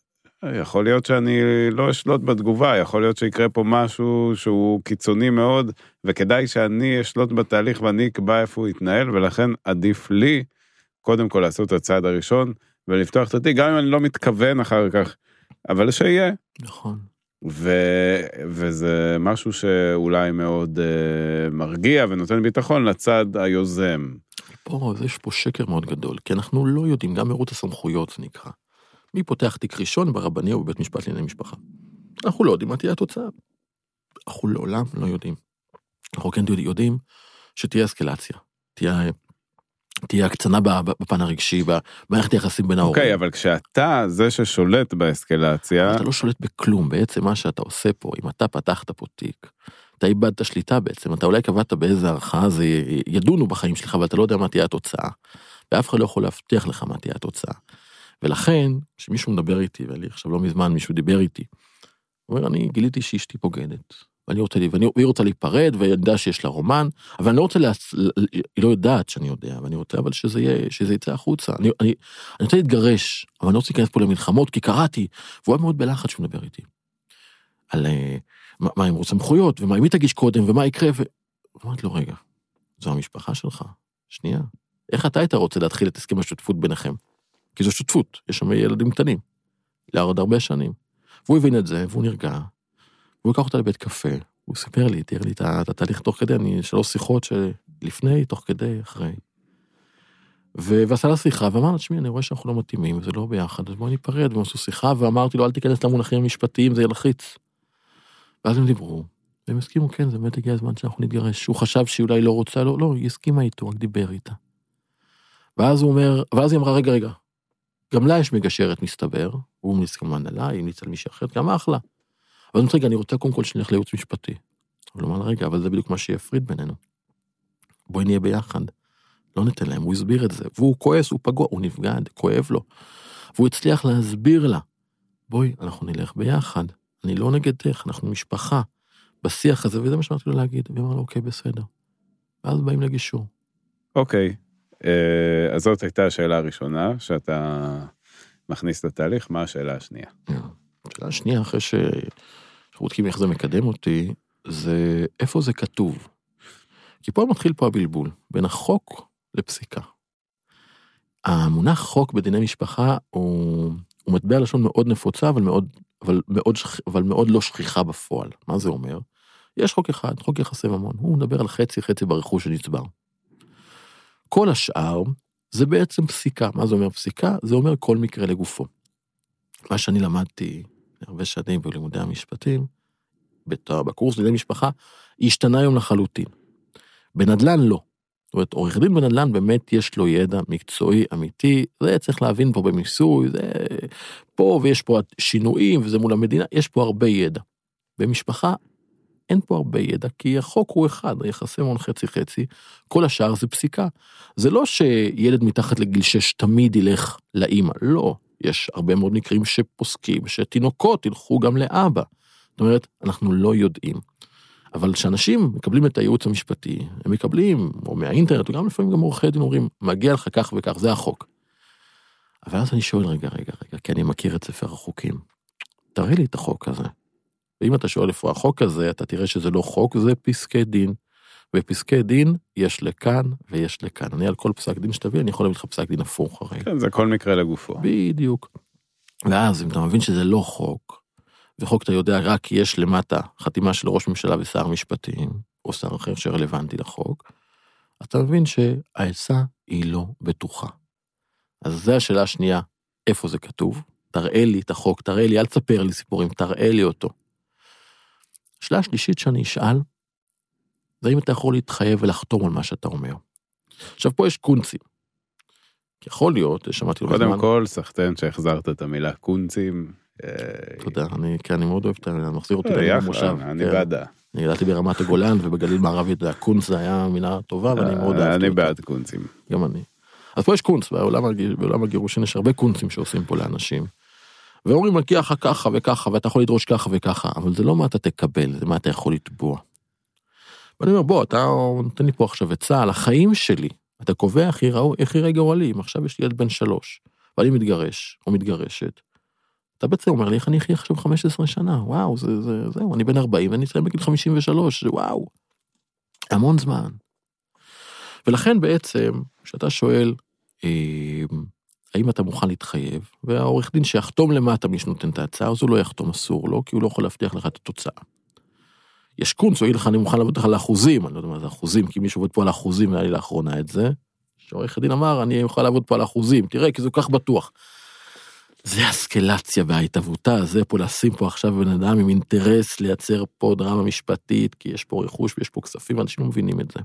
[SPEAKER 2] יכול להיות שאני לא אשלוט בתגובה, יכול להיות שיקרה פה משהו שהוא קיצוני מאוד, וכדאי שאני אשלוט בתהליך ואני אקבע איפה הוא יתנהל, ולכן עדיף לי קודם כל לעשות את הצעד הראשון ולפתוח את התיק, גם אם אני לא מתכוון אחר כך, אבל שיהיה.
[SPEAKER 3] נכון.
[SPEAKER 2] ו... וזה משהו שאולי מאוד uh, מרגיע ונותן ביטחון לצד היוזם.
[SPEAKER 3] פה יש פה שקר מאוד גדול, כי אנחנו לא יודעים, גם מרוץ הסמכויות זה נקרא. מי פותח תיק ראשון ברבני או בבית משפט לענייני משפחה? אנחנו לא יודעים מה תהיה התוצאה. אנחנו לעולם לא יודעים. אנחנו כן יודעים שתהיה אסקלציה, תהיה תהיה הקצנה בפן הרגשי, במערכת היחסים בין ההורים.
[SPEAKER 2] אוקיי, okay, אבל כשאתה זה ששולט באסקלציה...
[SPEAKER 3] אתה לא שולט בכלום, בעצם מה שאתה עושה פה, אם אתה פתחת פה תיק, אתה איבדת שליטה בעצם, אתה אולי קבעת באיזה ערכה זה ידונו בחיים שלך, אבל אתה לא יודע מה תהיה התוצאה. ואף אחד לא יכול להבטיח לך מה תהיה התוצאה. ולכן, כשמישהו מדבר איתי, ולי עכשיו לא מזמן מישהו דיבר איתי, הוא אומר, אני גיליתי שאשתי בוגדת. ואני רוצה, ואני, והיא רוצה להיפרד, ואני יודע שיש לה רומן, אבל אני לא רוצה, לה, היא לא יודעת שאני יודע, ואני רוצה אבל שזה יהיה, שזה יצא החוצה. אני, אני, אני רוצה להתגרש, אבל אני לא רוצה להיכנס פה למלחמות, כי קראתי, והוא היה מאוד בלחץ שהוא מדבר איתי. על אה, מה, מה עם רוצה סמכויות, ומה, מי תגיש קודם, ומה יקרה, ו... אמרתי לו, רגע, זו המשפחה שלך, שנייה. איך אתה היית רוצה להתחיל את הסכם השותפות ביניכם? כי זו שותפות, יש שם ילדים קטנים, לעוד הרבה שנים. והוא הבין את זה, והוא נרגע, הוא לקח אותה לבית קפה, הוא סיפר לי, תיאר לי את התהליך תוך כדי, אני שלוש שיחות שלפני, תוך כדי, אחרי. ועשה לה שיחה, ואמר לה, תשמעי, אני רואה שאנחנו לא מתאימים, וזה לא ביחד, אז בואי ניפרד, והם עשו שיחה, ואמרתי לו, אל תיכנס למונחים המשפטיים, זה ילחיץ. ואז הם דיברו, והם הסכימו, כן, זה באמת הגיע הזמן שאנחנו נתגרש. הוא חשב שהיא אולי לא רוצה, לא, לא, היא הסכימה איתו, רק דיבר איתה. ואז הוא אומר, ואז היא אמרה, רגע, רגע, גם לה יש מגשרת, מסתבר, הוא המליץ כמובן עליי, המליץ על מישהי אחרת, גם אחלה. אבל רגע, אני רוצה קודם כל שנלך לייעוץ משפטי. הוא אמר, רגע, אבל זה בדיוק מה שיפריד בינינו. בואי נהיה ביחד. לא ניתן להם, הוא הסביר את זה. והוא כועס, הוא פגוע, הוא נפגע, כואב לו. והוא הצליח להסביר לה, בואי, אנחנו נלך ביחד. אני לא נגדך, אנחנו משפחה. בשיח הזה, וזה מה שאמרתי לו להגיד. והיא אמרה לו, אוקיי, בסדר. ואז באים לגישור.
[SPEAKER 2] אוקיי, אה, אז זאת הייתה השאלה הראשונה, שאתה מכניס לתהליך, מה השאלה השנייה?
[SPEAKER 3] השאלה השנייה, אחרי שאנחנו בודקים איך זה מקדם אותי, זה איפה זה כתוב. כי פה מתחיל פה הבלבול, בין החוק לפסיקה. המונח חוק בדיני משפחה הוא, הוא מטבע לשון מאוד נפוצה, אבל מאוד, אבל, מאוד, אבל מאוד לא שכיחה בפועל. מה זה אומר? יש חוק אחד, חוק יחסי ממון, הוא מדבר על חצי חצי ברכוש שנצבר. כל השאר זה בעצם פסיקה. מה זה אומר פסיקה? זה אומר כל מקרה לגופו. מה שאני למדתי הרבה שנים בלימודי המשפטים, בקורס דיני משפחה, השתנה היום לחלוטין. בנדל"ן לא. זאת אומרת, עורך דין בנדל"ן באמת יש לו ידע מקצועי אמיתי, זה צריך להבין פה במיסוי, זה פה ויש פה שינויים וזה מול המדינה, יש פה הרבה ידע. במשפחה אין פה הרבה ידע, כי החוק הוא אחד, יחסי ממון חצי חצי, כל השאר זה פסיקה. זה לא שילד מתחת לגיל 6 תמיד ילך לאימא, לא. יש הרבה מאוד מקרים שפוסקים שתינוקות ילכו גם לאבא. זאת אומרת, אנחנו לא יודעים. אבל כשאנשים מקבלים את הייעוץ המשפטי, הם מקבלים, או מהאינטרנט, וגם לפעמים גם עורכי דין אומרים, מגיע לך כך וכך, זה החוק. אבל אז אני שואל, רגע, רגע, רגע, כי אני מכיר את ספר החוקים. תראה לי את החוק הזה. ואם אתה שואל איפה החוק הזה, אתה תראה שזה לא חוק, זה פסקי דין. בפסקי דין יש לכאן ויש לכאן. אני על כל פסק דין שתביא, אני יכול להביא לך פסק דין הפוך הרי.
[SPEAKER 2] כן, זה כל מקרה לגופו.
[SPEAKER 3] בדיוק. ואז אם אתה מבין שזה לא חוק, וחוק אתה יודע רק יש למטה חתימה של ראש ממשלה ושר משפטים, או שר אחר שרלוונטי לחוק, אתה מבין שהעצה היא לא בטוחה. אז זו השאלה השנייה, איפה זה כתוב? תראה לי את החוק, תראה לי, אל תספר לי סיפורים, תראה לי אותו. השאלה השלישית שאני אשאל, זה אם אתה יכול להתחייב ולחתום על מה שאתה אומר. עכשיו, פה יש קונצים. יכול להיות, שמעתי לא
[SPEAKER 2] קודם כל, סחטיין שהחזרת את המילה קונצים. אה,
[SPEAKER 3] תודה, אני, כן, אני מאוד אוהב את ה... מחזיר אותי
[SPEAKER 2] אה,
[SPEAKER 3] המושב.
[SPEAKER 2] אני
[SPEAKER 3] כן.
[SPEAKER 2] בעדה.
[SPEAKER 3] אני גדלתי ברמת הגולן ובגליל מערבי, אתה יודע, קונץ זה היה מילה טובה ואני מאוד אהבתי
[SPEAKER 2] אה, אני
[SPEAKER 3] אותה.
[SPEAKER 2] בעד קונצים.
[SPEAKER 3] גם אני. אז פה יש קונץ, בעולם, הגיר- בעולם הגירושין יש הרבה קונצים שעושים פה לאנשים. ואומרים מגיע לך ככה וככה ואתה יכול לדרוש ככה וככה, אבל זה לא מה אתה תקבל, זה מה אתה יכול לתבוע. ואני אומר, בוא, אתה נותן לי פה עכשיו עצה על החיים שלי. אתה קובע איך יראה גורלי, אם עכשיו יש לי ילד בן שלוש, ואני מתגרש, או מתגרשת. אתה בעצם אומר לי, איך אני אחיה עכשיו 15 שנה? וואו, זה, זה, זהו, אני בן 40 ואני אסיים בגיל 53, זה וואו. המון זמן. ולכן בעצם, כשאתה שואל, אה, האם אתה מוכן להתחייב, והעורך דין שיחתום למטה מי שנותן את ההצעה, אז הוא לא יחתום, אסור לו, כי הוא לא יכול להבטיח לך את התוצאה. יש קונץ, הוא יגיד לך, אני מוכן לעבוד איתך על אחוזים, אני לא יודע מה זה אחוזים, כי מישהו עובד פה על אחוזים, היה לי לאחרונה את זה. שעורך הדין אמר, אני אוכל לעבוד פה על אחוזים, תראה, כי זה כל כך בטוח. זה אסקלציה בהתהוותה, זה פה לשים פה עכשיו בן אדם עם אינטרס לייצר פה דרמה משפטית, כי יש פה רכוש ויש פה כספים, ואנשים לא מבינים את זה.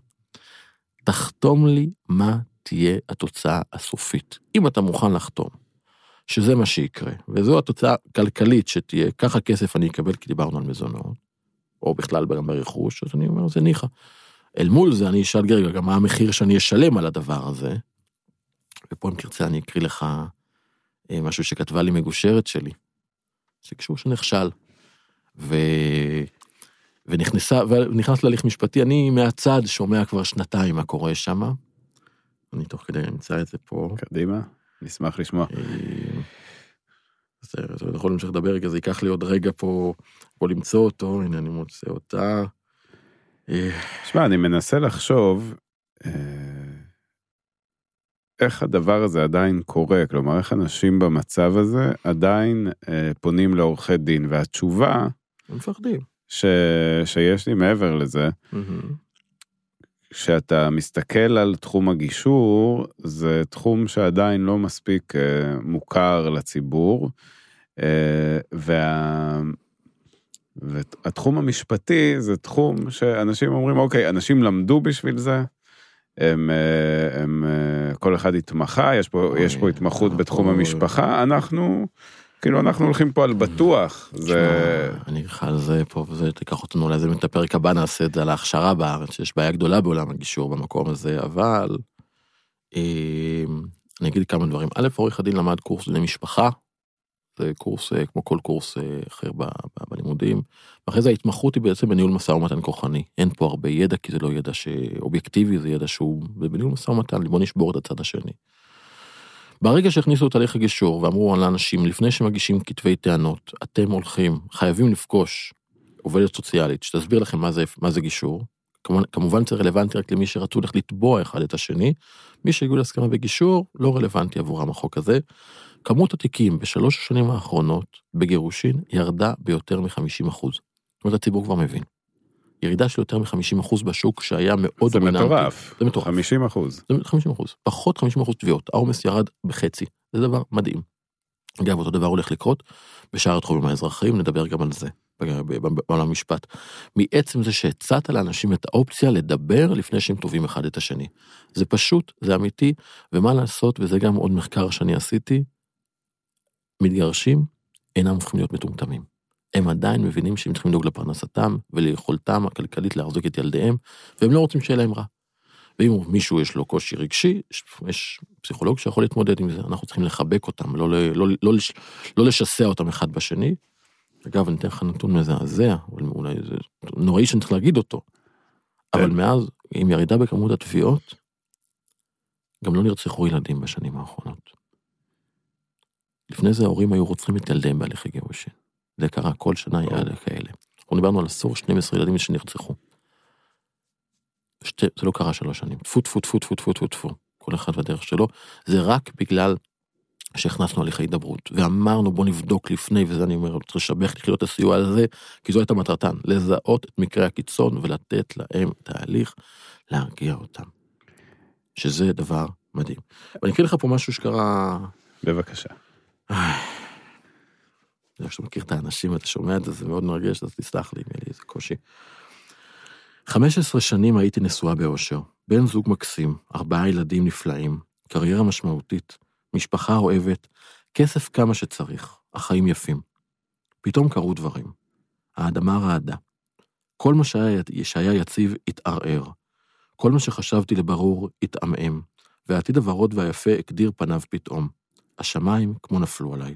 [SPEAKER 3] תחתום לי מה תהיה התוצאה הסופית. אם אתה מוכן לחתום, שזה מה שיקרה, וזו התוצאה הכלכלית שתהיה, ככה כסף אני אקבל כי דיברנו על מזונות, או בכלל גם ברכוש, אז אני אומר, זה ניחא. אל מול זה אני אשאל, רגע, גם מה המחיר שאני אשלם על הדבר הזה, ופה אם תרצה אני אקריא לך משהו שכתבה לי מגושרת שלי, שקשור שנכשל. ו... ונכנסה, ונכנס להליך משפטי, אני מהצד שומע כבר שנתיים מה קורה שם. אני תוך כדי אמצא את זה פה.
[SPEAKER 2] קדימה, נשמח לשמוע.
[SPEAKER 3] אה, אז אתה יכול להמשיך לדבר רגע, זה ייקח לי עוד רגע פה, פה למצוא אותו, הנה אני מוצא אותה. אה,
[SPEAKER 2] שמע, אני מנסה לחשוב אה, איך הדבר הזה עדיין קורה, כלומר, איך אנשים במצב הזה עדיין אה, פונים לעורכי דין, והתשובה
[SPEAKER 3] הם מפחדים.
[SPEAKER 2] ש, שיש לי מעבר לזה. כשאתה מסתכל על תחום הגישור, זה תחום שעדיין לא מספיק אה, מוכר לציבור, אה, וה... והתחום המשפטי זה תחום שאנשים אומרים, אוקיי, אנשים למדו בשביל זה, הם, אה, הם אה, כל אחד התמחה, יש פה,
[SPEAKER 3] אוי,
[SPEAKER 2] יש פה התמחות
[SPEAKER 3] אוי.
[SPEAKER 2] בתחום המשפחה, אנחנו, כאילו, אנחנו הולכים פה על בטוח, זה...
[SPEAKER 3] תשמע, אני אגיד לך על זה פה, וזה תיקח אותנו לאיזה את הפרק הבא נעשה את זה על ההכשרה בארץ, שיש בעיה גדולה בעולם הגישור במקום הזה, אבל אה, אני אגיד כמה דברים. א', עורך הדין למד קורס דיני משפחה, זה קורס אה, כמו כל קורס אה, אחר ב- ב- בלימודים, ואחרי זה ההתמחות היא בעצם בניהול משא ומתן כוחני. אין פה הרבה ידע, כי זה לא ידע שאובייקטיבי, זה ידע שהוא בניהול משא ומתן, בוא נשבור את הצד השני. ברגע שהכניסו את הליך הגישור ואמרו לאנשים, לפני שמגישים כתבי טענות, אתם הולכים, חייבים לפגוש עובדת סוציאלית שתסביר לכם מה זה, מה זה גישור, כמובן, כמובן זה רלוונטי רק למי שרצו ללכת לתבוע אחד את השני. מי שהגיעו להסכמה בגישור, לא רלוונטי עבורם החוק הזה. כמות התיקים בשלוש השנים האחרונות בגירושין ירדה ביותר מ-50 אחוז. זאת אומרת, הציבור כבר מבין. ירידה של יותר מ-50 אחוז בשוק שהיה מאוד
[SPEAKER 2] זה
[SPEAKER 3] דומיננטי.
[SPEAKER 2] מטורף.
[SPEAKER 3] זה מטורף.
[SPEAKER 2] 50 אחוז.
[SPEAKER 3] זה 50 אחוז, פחות 50 אחוז תביעות, העומס ירד בחצי, זה דבר מדהים. אגב, אותו דבר הולך לקרות בשאר התחומים האזרחיים, נדבר גם על זה בעולם המשפט. מעצם זה שהצעת לאנשים את האופציה לדבר לפני שהם תובעים אחד את השני. זה פשוט, זה אמיתי, ומה לעשות, וזה גם עוד מחקר שאני עשיתי, מתגרשים אינם הופכים להיות מטומטמים. הם עדיין מבינים שהם צריכים לדאוג לפרנסתם וליכולתם הכלכלית להחזיק את ילדיהם, והם לא רוצים שיהיה להם רע. ואם מישהו יש לו קושי רגשי, יש, יש פסיכולוג שיכול להתמודד עם זה, אנחנו צריכים לחבק אותם, לא, לא, לא, לא, לא לשסע אותם אחד בשני. אגב, אני אתן לך נתון מזעזע, אבל אולי זה נוראי שאני צריך להגיד אותו. אבל
[SPEAKER 2] כן.
[SPEAKER 3] מאז, עם ירידה בכמות התביעות, גם לא נרצחו ילדים בשנים האחרונות. לפני זה ההורים היו רוצחים את ילדיהם בהליכי גירושין. זה קרה כל שנה היה כאלה. אנחנו דיברנו על עשור 12 ילדים שנרצחו. שתי, זה לא קרה שלוש שנים. טפו טפו טפו טפו טפו טפו טפו. כל אחד בדרך שלו. זה רק בגלל שהכנסנו הליכי הידברות, ואמרנו בוא נבדוק לפני, וזה אני אומר, צריך לשבח את יחידות הסיוע על זה, כי זו הייתה מטרתן, לזהות את מקרי הקיצון ולתת להם תהליך להרגיע אותם. שזה דבר מדהים. ואני אקריא לך פה משהו שקרה
[SPEAKER 2] בבקשה.
[SPEAKER 3] אני חושב שאתה מכיר את האנשים ואתה שומע את זה, זה מאוד מרגש, אז תסלח לי יהיה לי איזה קושי. 15 שנים הייתי נשואה באושר, בן זוג מקסים, ארבעה ילדים נפלאים, קריירה משמעותית, משפחה אוהבת, כסף כמה שצריך, החיים יפים. פתאום קרו דברים. האדמה רעדה. כל מה שהיה, שהיה יציב התערער. כל מה שחשבתי לברור התעמעם, והעתיד הוורוד והיפה הגדיר פניו פתאום. השמיים כמו נפלו עליי.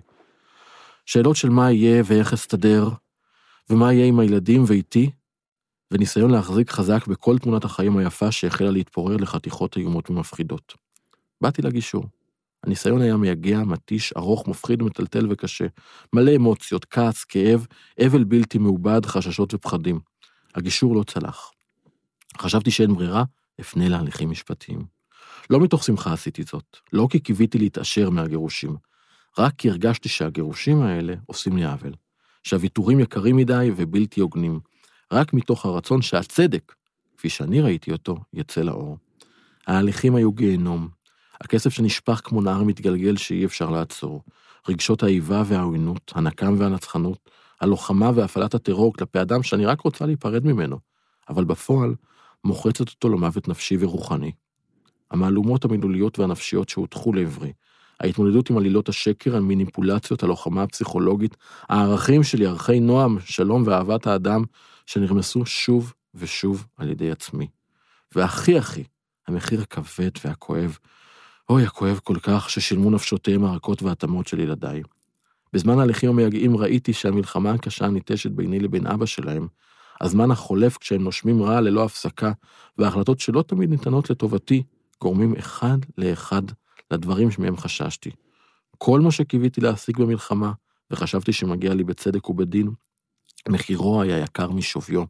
[SPEAKER 3] שאלות של מה יהיה ואיך אסתדר, ומה יהיה עם הילדים ואיתי, וניסיון להחזיק חזק בכל תמונת החיים היפה שהחלה להתפורר לחתיכות איומות ומפחידות. באתי לגישור. הניסיון היה מייגע, מתיש, ארוך, מפחיד, מטלטל וקשה. מלא אמוציות, כעס, כאב, אבל בלתי מעובד, חששות ופחדים. הגישור לא צלח. חשבתי שאין ברירה, אפנה להליכים משפטיים. לא מתוך שמחה עשיתי זאת, לא כי קיוויתי להתעשר מהגירושים, רק כי הרגשתי שהגירושים האלה עושים לי עוול, שהוויתורים יקרים מדי ובלתי הוגנים, רק מתוך הרצון שהצדק, כפי שאני ראיתי אותו, יצא לאור. ההליכים היו גיהנום, הכסף שנשפך כמו נהר מתגלגל שאי אפשר לעצור, רגשות האיבה והעוינות, הנקם והנצחנות, הלוחמה והפעלת הטרור כלפי אדם שאני רק רוצה להיפרד ממנו, אבל בפועל מוחצת אותו למוות נפשי ורוחני. המהלומות המילוליות והנפשיות שהוטחו לעברי, ההתמודדות עם עלילות השקר, המניפולציות, הלוחמה הפסיכולוגית, הערכים שלי, ערכי נועם, שלום ואהבת האדם, שנרמסו שוב ושוב על ידי עצמי. והכי הכי, המחיר הכבד והכואב, אוי, הכואב כל כך, ששילמו נפשותיהם הרכות והתאמות של ילדיי. בזמן ההליכים המייגעים ראיתי שהמלחמה הקשה הניטשת ביני לבין אבא שלהם, הזמן החולף כשהם נושמים רע ללא הפסקה, וההחלטות שלא תמיד ניתנות לטובתי, גורמים אחד לאחד לדברים שמהם חששתי. כל מה שקיוויתי להשיג במלחמה, וחשבתי שמגיע לי בצדק ובדין, מחירו היה יקר משוויו.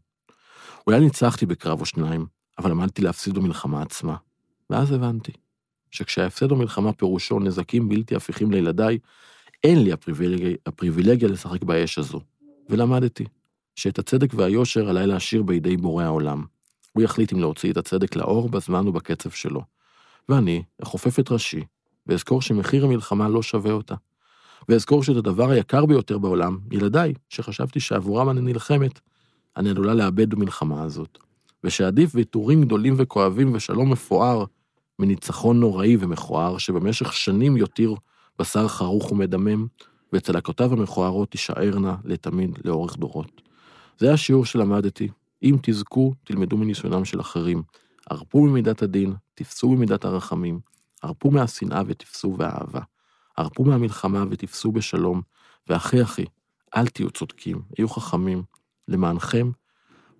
[SPEAKER 3] אולי ניצחתי בקרב או שניים, אבל עמדתי להפסיד במלחמה עצמה. ואז הבנתי, שכשההפסד במלחמה פירושו נזקים בלתי הפיכים לילדיי, אין לי הפריבילגיה, הפריבילגיה לשחק באש הזו. ולמדתי, שאת הצדק והיושר עליי להשאיר בידי בורא העולם. הוא יחליט אם להוציא את הצדק לאור בזמן ובקצב שלו. ואני אכופף את ראשי, ואזכור שמחיר המלחמה לא שווה אותה. ואזכור שאת הדבר היקר ביותר בעולם, ילדיי, שחשבתי שעבורם אני נלחמת, אני עלולה לאבד במלחמה הזאת. ושעדיף ויתורים גדולים וכואבים ושלום מפואר, מניצחון נוראי ומכוער, שבמשך שנים יותיר בשר חרוך ומדמם, וצלקותיו המכוערות תישארנה לתמיד לאורך דורות. זה השיעור שלמדתי. אם תזכו, תלמדו מניסיונם של אחרים. הרפו ממידת הדין, תפסו במידת הרחמים. הרפו מהשנאה ותפסו באהבה. הרפו מהמלחמה ותפסו בשלום. ואחי אחי, אל תהיו צודקים, היו חכמים, למענכם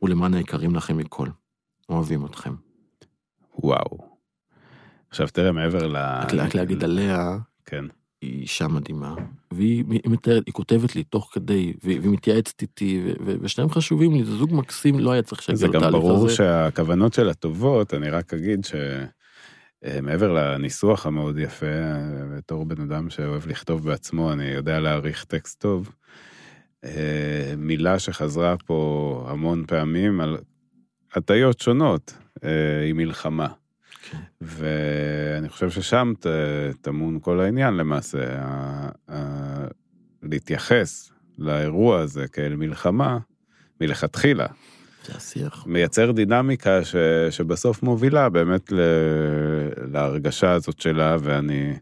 [SPEAKER 3] ולמען היקרים לכם מכל. אוהבים אתכם.
[SPEAKER 2] וואו. עכשיו תראה מעבר ל...
[SPEAKER 3] רק להגיד עליה,
[SPEAKER 2] כן.
[SPEAKER 3] היא אישה מדהימה, והיא היא מתארת, היא כותבת לי תוך כדי, והיא מתייעצת איתי, ושניהם חשובים לי, זה זוג מקסים, לא היה צריך
[SPEAKER 2] זה
[SPEAKER 3] שיגיע
[SPEAKER 2] גם
[SPEAKER 3] לתהליך
[SPEAKER 2] ברור
[SPEAKER 3] הזה.
[SPEAKER 2] שהכוונות שלה טובות, אני רק אגיד שמעבר לניסוח המאוד יפה, אה, בתור בן אדם שאוהב לכתוב בעצמו, אני יודע להעריך טקסט טוב. אה, מילה שחזרה פה המון פעמים על הטיות שונות, אה, היא מלחמה. ואני חושב ששם טמון כל העניין למעשה, ה- ה- להתייחס לאירוע הזה כאל מלחמה מלכתחילה.
[SPEAKER 3] זה השיח.
[SPEAKER 2] מייצר דינמיקה ש, שבסוף מובילה באמת ל, להרגשה הזאת שלה, ואני,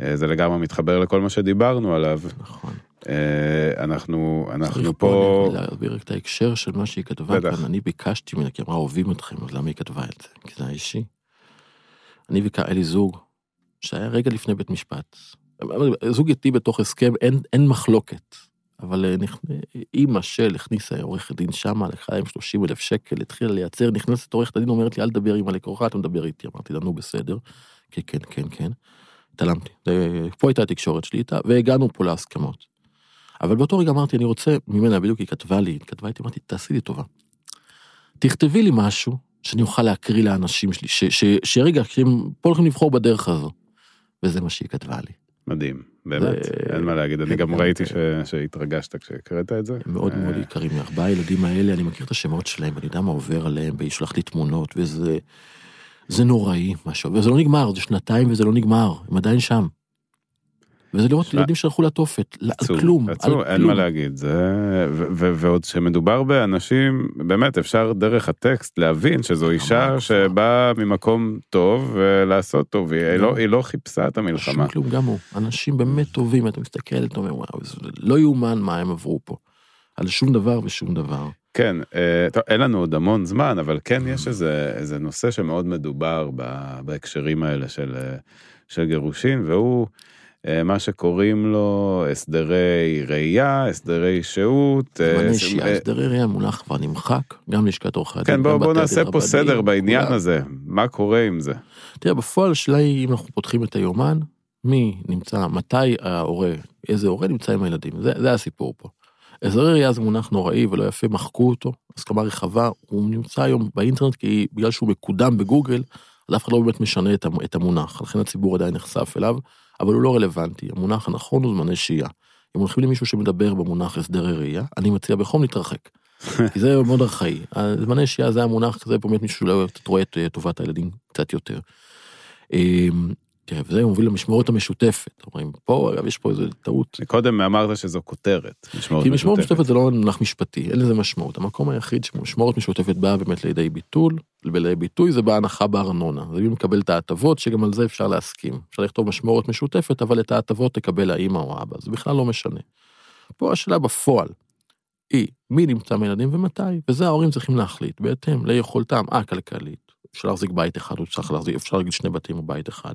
[SPEAKER 2] אה, זה לגמרי מתחבר לכל מה שדיברנו עליו.
[SPEAKER 3] נכון.
[SPEAKER 2] אה, אנחנו,
[SPEAKER 3] צריך
[SPEAKER 2] אנחנו פה,
[SPEAKER 3] להסביר רק את ההקשר של מה שהיא כתבה. כאן, אני ביקשתי ממנה, כי אמרה אוהבים אתכם, אז למה היא כתבה את זה? כי זה היה אישי. אני והיה לי זוג, שהיה רגע לפני בית משפט. זוג איתי בתוך הסכם, אין, אין מחלוקת. אבל אה, אימא של הכניסה עורכת דין שמה, לקחה להם 30 אלף שקל, התחילה לייצר, נכנסת עורכת הדין, אומרת לי, אל תדבר עם הלקוחה, אתה מדבר איתי. אמרתי לה, נו בסדר. כן, כן, כן, כן. התעלמתי. זה- פה הייתה התקשורת שלי איתה, והגענו פה להסכמות. אבל באותו רגע אמרתי, אני רוצה ממנה, בדיוק היא כתבה לי, היא כתבה איתי, אמרתי, תעשי לי טובה. תכתבי לי משהו שאני אוכל להקריא לאנשים שלי, ש- ש- שרגע, כי הם פה הולכים לבחור בדרך הזו. וזה מה שהיא כתבה לי.
[SPEAKER 2] מדהים, באמת,
[SPEAKER 3] זה-
[SPEAKER 2] אין מה להגיד, אני גם
[SPEAKER 3] כן,
[SPEAKER 2] ראיתי
[SPEAKER 3] כן.
[SPEAKER 2] ש, שהתרגשת כשהקראת את זה.
[SPEAKER 3] מאוד
[SPEAKER 2] אה,
[SPEAKER 3] מאוד יקרים. ארבעה הילדים האלה, אני מכיר את השמות שלהם, ואני יודע מה עובר עליהם, והיא שולחת לי תמונות, וזה... זה נוראי, משהו, וזה לא נגמר, זה שנתיים וזה לא נגמר, הם עדיין שם. וזה לראות ילדים שהלכו לתופת, על כלום, על
[SPEAKER 2] עצוב, אין
[SPEAKER 3] כלום.
[SPEAKER 2] מה להגיד, זה, ו- ו- ועוד שמדובר באנשים, באמת אפשר דרך הטקסט להבין שזו אישה
[SPEAKER 3] גבוהה.
[SPEAKER 2] שבאה ממקום טוב ולעשות טוב, היא. לא, היא לא חיפשה את המלחמה.
[SPEAKER 3] כלום, גם הוא. אנשים באמת טובים, אתה מסתכל, אתה אומר, וואו, זה לא יאומן מה הם עברו פה. על שום דבר ושום דבר.
[SPEAKER 2] כן, אה, טוב, אין לנו עוד המון זמן, אבל כן יש איזה, איזה נושא שמאוד מדובר בהקשרים האלה של, אה, של גירושין, והוא מה שקוראים לו הסדרי ראייה, הסדרי שהות. אה, אה,
[SPEAKER 3] הסדרי ראייה מונח כבר נמחק, גם לשכת עורכי הדין.
[SPEAKER 2] כן, בוא,
[SPEAKER 3] גם
[SPEAKER 2] בוא
[SPEAKER 3] בתי
[SPEAKER 2] נעשה פה סדר בעניין. הזה, מה קורה עם זה?
[SPEAKER 3] תראה, בפועל השאלה היא אם אנחנו פותחים את היומן, מי נמצא, מתי ההורה, איזה הורה נמצא עם הילדים, זה, זה הסיפור פה. הסדרי ראייה זה מונח נוראי ולא יפה, מחקו אותו, הסכמה רחבה, הוא נמצא היום באינטרנט כי בגלל שהוא מקודם בגוגל, אז אף אחד לא באמת משנה את המ- את המונח, לכן הציבור עדיין נחשף אליו, אבל הוא לא רלוונטי, המונח הנכון הוא זמני שהייה. אם הולכים למישהו שמדבר במונח הסדרי ראייה, אני מציע בחום להתרחק. כי זה מאוד ארכאי. זמני שהייה זה המונח כזה, באמת מישהו לא רואה את אה, טובת הילדים קצת יותר. תראה, וזה מוביל למשמורת המשותפת. אומרים, פה, אגב, יש פה איזה טעות.
[SPEAKER 2] קודם אמרת שזו כותרת, משמורת
[SPEAKER 3] כי משמורת
[SPEAKER 2] משותפת.
[SPEAKER 3] משותפת זה לא מונח משפטי, אין לזה משמעות. המקום היחיד שמשמורת משותפת באה באמת לידי ביטול, לידי ביטוי זה בהנחה בארנונה. זה מי מקבל את ההטבות, שגם על זה אפשר להסכים. אפשר לכתוב משמורת משותפת, אבל את ההטבות תקבל האמא או האבא, זה בכלל לא משנה. פה השאלה בפועל היא מי נמצא עם הילדים ומתי, וזה ההורים צריכים להחליט בהתאם ליכולתם הכלכלית. אפשר להחזיק בית אחד, או צריך להחזיק, אפשר להגיד שני בתים או בית אחד.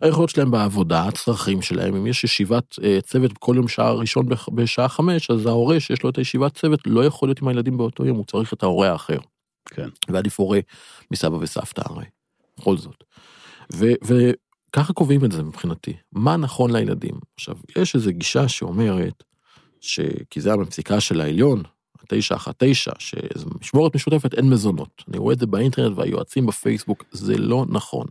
[SPEAKER 3] היכולות שלהם בעבודה, הצרכים שלהם, אם יש ישיבת אה, צוות כל יום שעה ראשון בשעה חמש, אז ההורה שיש לו את הישיבת צוות לא יכול להיות עם הילדים באותו יום, הוא צריך את ההורה האחר.
[SPEAKER 2] כן.
[SPEAKER 3] ועדיף הורה מסבא וסבתא הרי, בכל זאת. וככה קובעים את זה מבחינתי, מה נכון לילדים. עכשיו, יש איזו גישה שאומרת, ש... כי זה היה בפסיקה של העליון, התשע אחת תשע, שמשמורת משותפת אין מזונות. אני רואה את זה באינטרנט והיועצים בפייסבוק, זה לא נכון.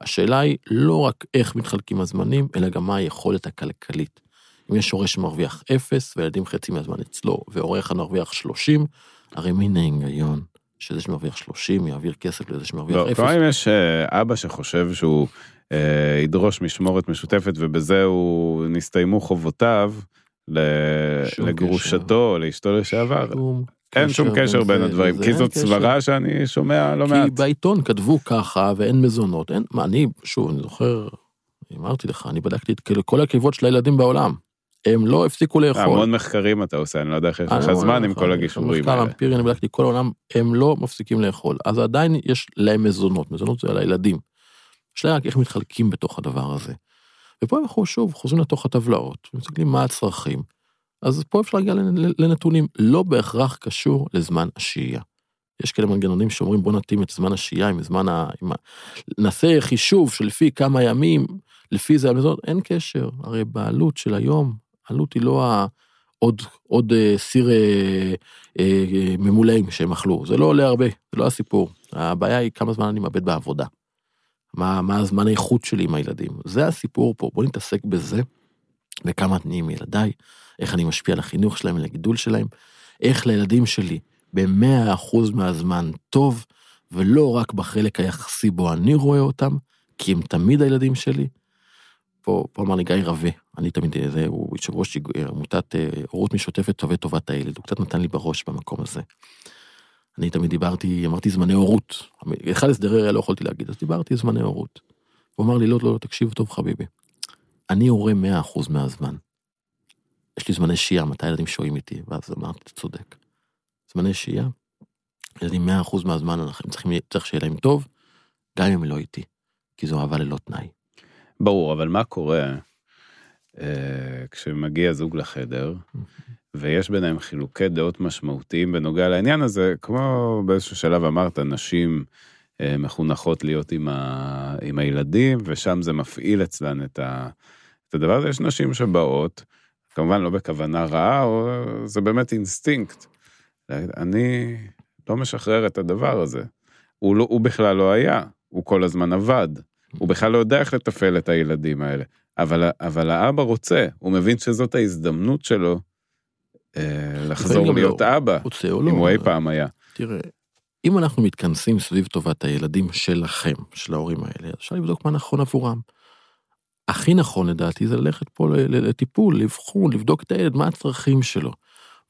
[SPEAKER 3] השאלה היא לא רק איך מתחלקים הזמנים, אלא גם מה היכולת הכלכלית. אם יש הורה שמרוויח אפס, וילדים חצי מהזמן אצלו, והורה אחד מרוויח 30, הרי מן ההיגיון שזה שמרוויח 30 יעביר כסף לזה שמרוויח
[SPEAKER 2] לא,
[SPEAKER 3] אפס.
[SPEAKER 2] כלומר אם יש אה, אבא שחושב שהוא אה, ידרוש משמורת משותפת ובזה הוא נסתיימו חובותיו לגרושתו לאשתו לשעבר, אין שום קשר בין הדברים, כי זאת. סברה שאני שומע לא
[SPEAKER 3] כי
[SPEAKER 2] מעט.
[SPEAKER 3] בעיתון כתבו ככה ואין מזונות, אין, מה, אני, שוב, אני זוכר, אמרתי לך, אני בדקתי את כאילו כל הקיבות של הילדים בעולם. הם לא הפסיקו לאכול.
[SPEAKER 2] המון מחקרים אתה עושה, אני לא יודע איך יש לך
[SPEAKER 3] אני
[SPEAKER 2] זמן
[SPEAKER 3] אומר
[SPEAKER 2] עם כל
[SPEAKER 3] יש
[SPEAKER 2] הגישורים
[SPEAKER 3] מחקר
[SPEAKER 2] האלה.
[SPEAKER 3] אמפירי, אני בדקתי כל העולם, הם לא מפסיקים לאכול. אז עדיין יש להם מזונות, מזונות זה על הילדים. השאלה רק איך מתחלקים בתוך הדבר הזה. ופה אנחנו שוב חוזרים לתוך הטבלאות, מסתכלים מה הצרכים. אז פה אפשר להגיע לנ- לנתונים, לא בהכרח קשור לזמן השהייה. יש כאלה מנגנונים שאומרים בוא נתאים את זמן השהייה עם זמן ה... עם ה... נעשה חישוב שלפי כמה ימים, לפי זה המזון, אין קשר. הרי בעלות של היום, העלות היא לא ה... עוד, עוד אה, סיר אה, אה, ממולאים שהם אכלו, זה לא עולה הרבה, זה לא הסיפור. הבעיה היא כמה זמן אני מאבד בעבודה. מה, מה הזמן האיכות שלי עם הילדים. זה הסיפור פה, בוא נתעסק בזה, וכמה אני עם ילדיי, איך אני משפיע על החינוך שלהם, על הגידול שלהם, איך לילדים שלי במאה אחוז מהזמן טוב, ולא רק בחלק היחסי בו אני רואה אותם, כי הם תמיד הילדים שלי. פה, פה אמר לי גיא רווה, אני תמיד, זה, הוא יושב ראש עמותת אה, הורות משותפת טובי טובת הילד, הוא קצת נתן לי בראש במקום הזה. אני תמיד דיברתי, אמרתי זמני הורות. אחד הסדרי הרי לא יכולתי להגיד, אז דיברתי זמני הורות. הוא אמר לי, לא, לא, תקשיב טוב חביבי. אני הורה 100% מהזמן. יש לי זמני שהייה, מתי הילדים שוהים איתי? ואז אמרתי, אתה צודק. זמני שהייה, ילדים 100% מהזמן, הם צריכים, צריך שיהיה להם טוב, גם אם לא איתי, כי זו אהבה ללא תנאי.
[SPEAKER 2] ברור, אבל מה קורה אה, כשמגיע זוג לחדר, ויש ביניהם חילוקי דעות משמעותיים בנוגע לעניין הזה, כמו באיזשהו שלב אמרת, נשים אה, מחונכות להיות עם, ה, עם הילדים, ושם זה מפעיל אצלן את, ה, את הדבר הזה. יש נשים שבאות, כמובן לא בכוונה רעה, או זה באמת אינסטינקט. אני לא משחרר את הדבר הזה. הוא, לא, הוא בכלל לא היה, הוא כל הזמן עבד. הוא בכלל לא יודע איך לתפעל את הילדים האלה. אבל, אבל האבא רוצה, הוא מבין שזאת ההזדמנות שלו לחזור להיות לא. אבא, או לא. אם הוא אי פעם היה.
[SPEAKER 3] תראה, אם אנחנו מתכנסים סביב טובת הילדים שלכם, של ההורים האלה, אפשר לבדוק מה נכון עבורם. הכי נכון לדעתי זה ללכת פה לטיפול, לבחון, לבדוק את הילד, מה הצרכים שלו.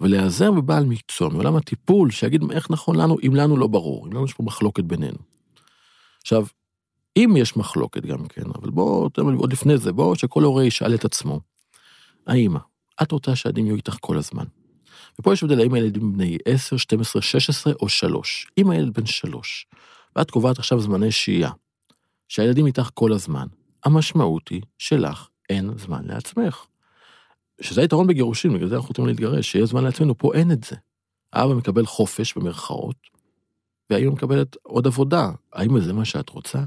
[SPEAKER 3] ולהיעזר בבעל מקצוע מעולם הטיפול, שיגיד איך נכון לנו, אם לנו לא ברור, אם לנו יש פה מחלוקת בינינו. עכשיו, אם יש מחלוקת גם כן, אבל בואו, עוד לפני זה, בואו שכל הורה ישאל את עצמו, האמא, את רוצה שהילדים יהיו איתך כל הזמן. ופה יש הבדל האם הילדים בני 10, 12, 16 או 3. אם הילד בן 3, ואת קובעת עכשיו זמני שהייה, שהילדים איתך כל הזמן, המשמעות היא שלך אין זמן לעצמך. שזה היתרון בגירושים, בגלל זה אנחנו רוצים להתגרש, שיהיה זמן לעצמנו, פה אין את זה. האבא מקבל חופש במרכאות, והאמא מקבלת עוד עבודה. האם זה מה שאת רוצה?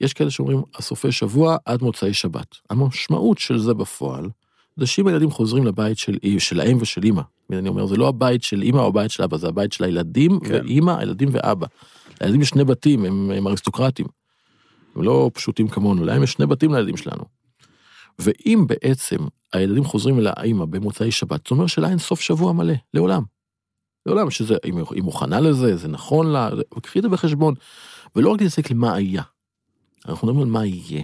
[SPEAKER 3] יש כאלה שאומרים, הסופי שבוע עד מוצאי שבת. המשמעות של זה בפועל, זה שאם הילדים חוזרים לבית של, של האם ושל אימא, אני אומר, זה לא הבית של אימא או הבית של אבא, זה הבית של הילדים כן. ואימא, הילדים ואבא. לילדים יש שני בתים, הם, הם אריסטוקרטים. הם לא פשוטים כמונו, להם יש שני בתים לילדים שלנו. ואם בעצם הילדים חוזרים אל האימא במוצאי שבת, זה אומר שלה אין סוף שבוע מלא, לעולם. לעולם, שזה, אם היא מוכנה לזה, זה נכון לה, קחי את זה בחשבון. ולא רק להתעסק למה היה, אנחנו מדברים על מה יהיה.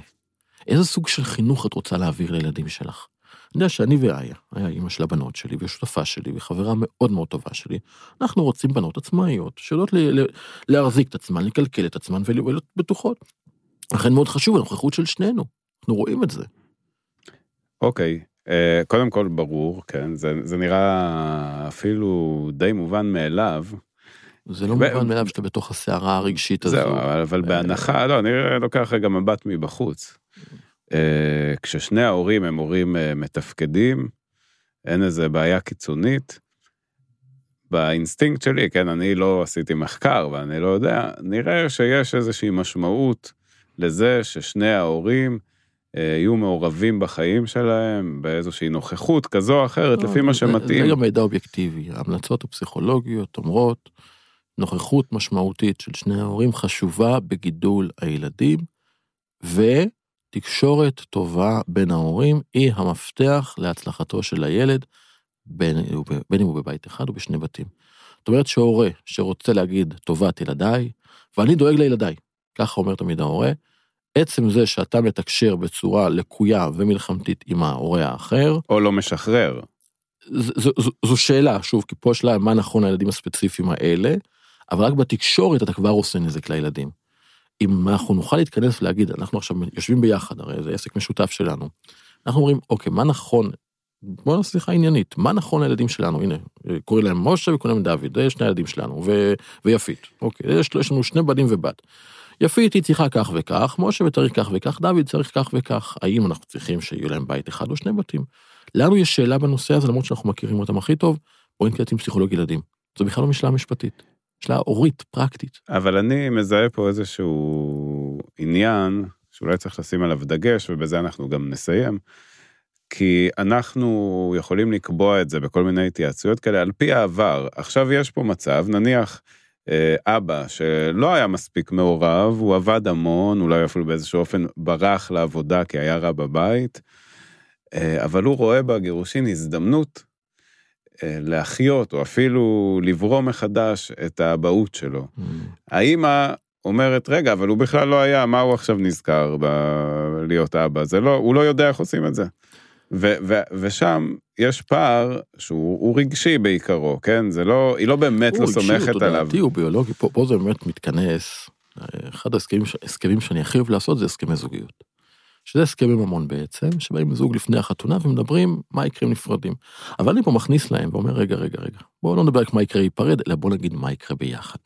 [SPEAKER 3] איזה סוג של חינוך את רוצה להעביר לילדים שלך? אני יודע שאני ואיה, היה אימא של הבנות שלי ושותפה שלי וחברה מאוד מאוד טובה שלי, אנחנו רוצים בנות עצמאיות, שיודעות להחזיק את עצמן, לקלקל את עצמן ולהיות בטוחות. לכן מאוד חשוב הנוכחות של שנינו, אנחנו רואים את זה.
[SPEAKER 2] אוקיי, okay. uh, קודם כל ברור, כן, זה, זה נראה אפילו די מובן מאליו.
[SPEAKER 3] זה לא מובן מאליו שאתה בתוך הסערה הרגשית הזו.
[SPEAKER 2] זהו, אבל בהנחה, לא, אני לוקח רגע מבט מבחוץ. אה, כששני ההורים הם הורים אה, מתפקדים, אין איזה בעיה קיצונית. באינסטינקט שלי, כן, אני לא עשיתי מחקר ואני לא יודע, נראה שיש איזושהי משמעות לזה ששני ההורים אה, יהיו מעורבים בחיים שלהם באיזושהי נוכחות כזו או אחרת, לא, לפי מה שמתאים.
[SPEAKER 3] זה גם מידע אובייקטיבי, ההמלצות הפסיכולוגיות אומרות, נוכחות משמעותית של שני ההורים חשובה בגידול הילדים, ו... תקשורת טובה בין ההורים היא המפתח להצלחתו של הילד, בין, בין אם הוא בבית אחד או בשני בתים. זאת אומרת שהורה שרוצה להגיד טובת ילדיי, ואני דואג לילדיי, ככה אומר תמיד ההורה, עצם זה שאתה מתקשר בצורה לקויה ומלחמתית עם ההורה האחר,
[SPEAKER 2] או לא משחרר.
[SPEAKER 3] ז, ז, ז, זו שאלה, שוב, כי פה השאלה מה נכון לילדים הספציפיים האלה, אבל רק בתקשורת אתה כבר עושה נזק לילדים. אם אנחנו נוכל להתכנס ולהגיד, אנחנו עכשיו יושבים ביחד, הרי זה עסק משותף שלנו, אנחנו אומרים, אוקיי, מה נכון, בוא נעשה שיחה עניינית, מה נכון לילדים שלנו, הנה, קוראים להם משה וקוראים להם דוד, זה שני הילדים שלנו, ו... ויפית, אוקיי, יש, יש לנו שני בנים ובת. יפית היא צריכה כך וכך, משה צריך כך וכך, דוד צריך כך וכך. האם אנחנו צריכים שיהיו להם בית אחד או שני בתים? לנו יש שאלה בנושא הזה, למרות שאנחנו מכירים אותם הכי טוב, בואי נתקדם עם פסיכולוג ילדים. זו בכלל לא משלה משפטית. שאלה הורית, פרקטית.
[SPEAKER 2] אבל אני מזהה פה איזשהו עניין שאולי צריך לשים עליו דגש, ובזה אנחנו גם נסיים. כי אנחנו יכולים לקבוע את זה בכל מיני התייעצויות כאלה על פי העבר. עכשיו יש פה מצב, נניח אה, אבא שלא היה מספיק מעורב, הוא עבד המון, אולי אפילו באיזשהו אופן ברח לעבודה כי היה רע בבית, אה, אבל הוא רואה בגירושין הזדמנות להחיות או אפילו לברוא מחדש את האבהות שלו.
[SPEAKER 3] Mm.
[SPEAKER 2] האמא אומרת, רגע, אבל הוא בכלל לא היה, מה הוא עכשיו נזכר בלהיות אבא? זה לא, הוא לא יודע איך עושים את זה. ו- ו- ושם יש פער שהוא הוא רגשי בעיקרו, כן? זה לא, היא לא באמת לא
[SPEAKER 3] הוא רגשי,
[SPEAKER 2] סומכת
[SPEAKER 3] הוא
[SPEAKER 2] עליו.
[SPEAKER 3] תודעתי, הוא ביולוגי, פה, פה זה באמת מתכנס. אחד ההסכמים ש- הסכמים שאני הכי אוהב לעשות זה הסכמי זוגיות. שזה הסכמי ממון בעצם, שבאים זוג לפני החתונה ומדברים מה יקרה אם נפרדים. אבל אני פה מכניס להם ואומר, רגע, רגע, רגע, בואו לא נדבר רק מה יקרה להיפרד, אלא בואו נגיד מה יקרה ביחד.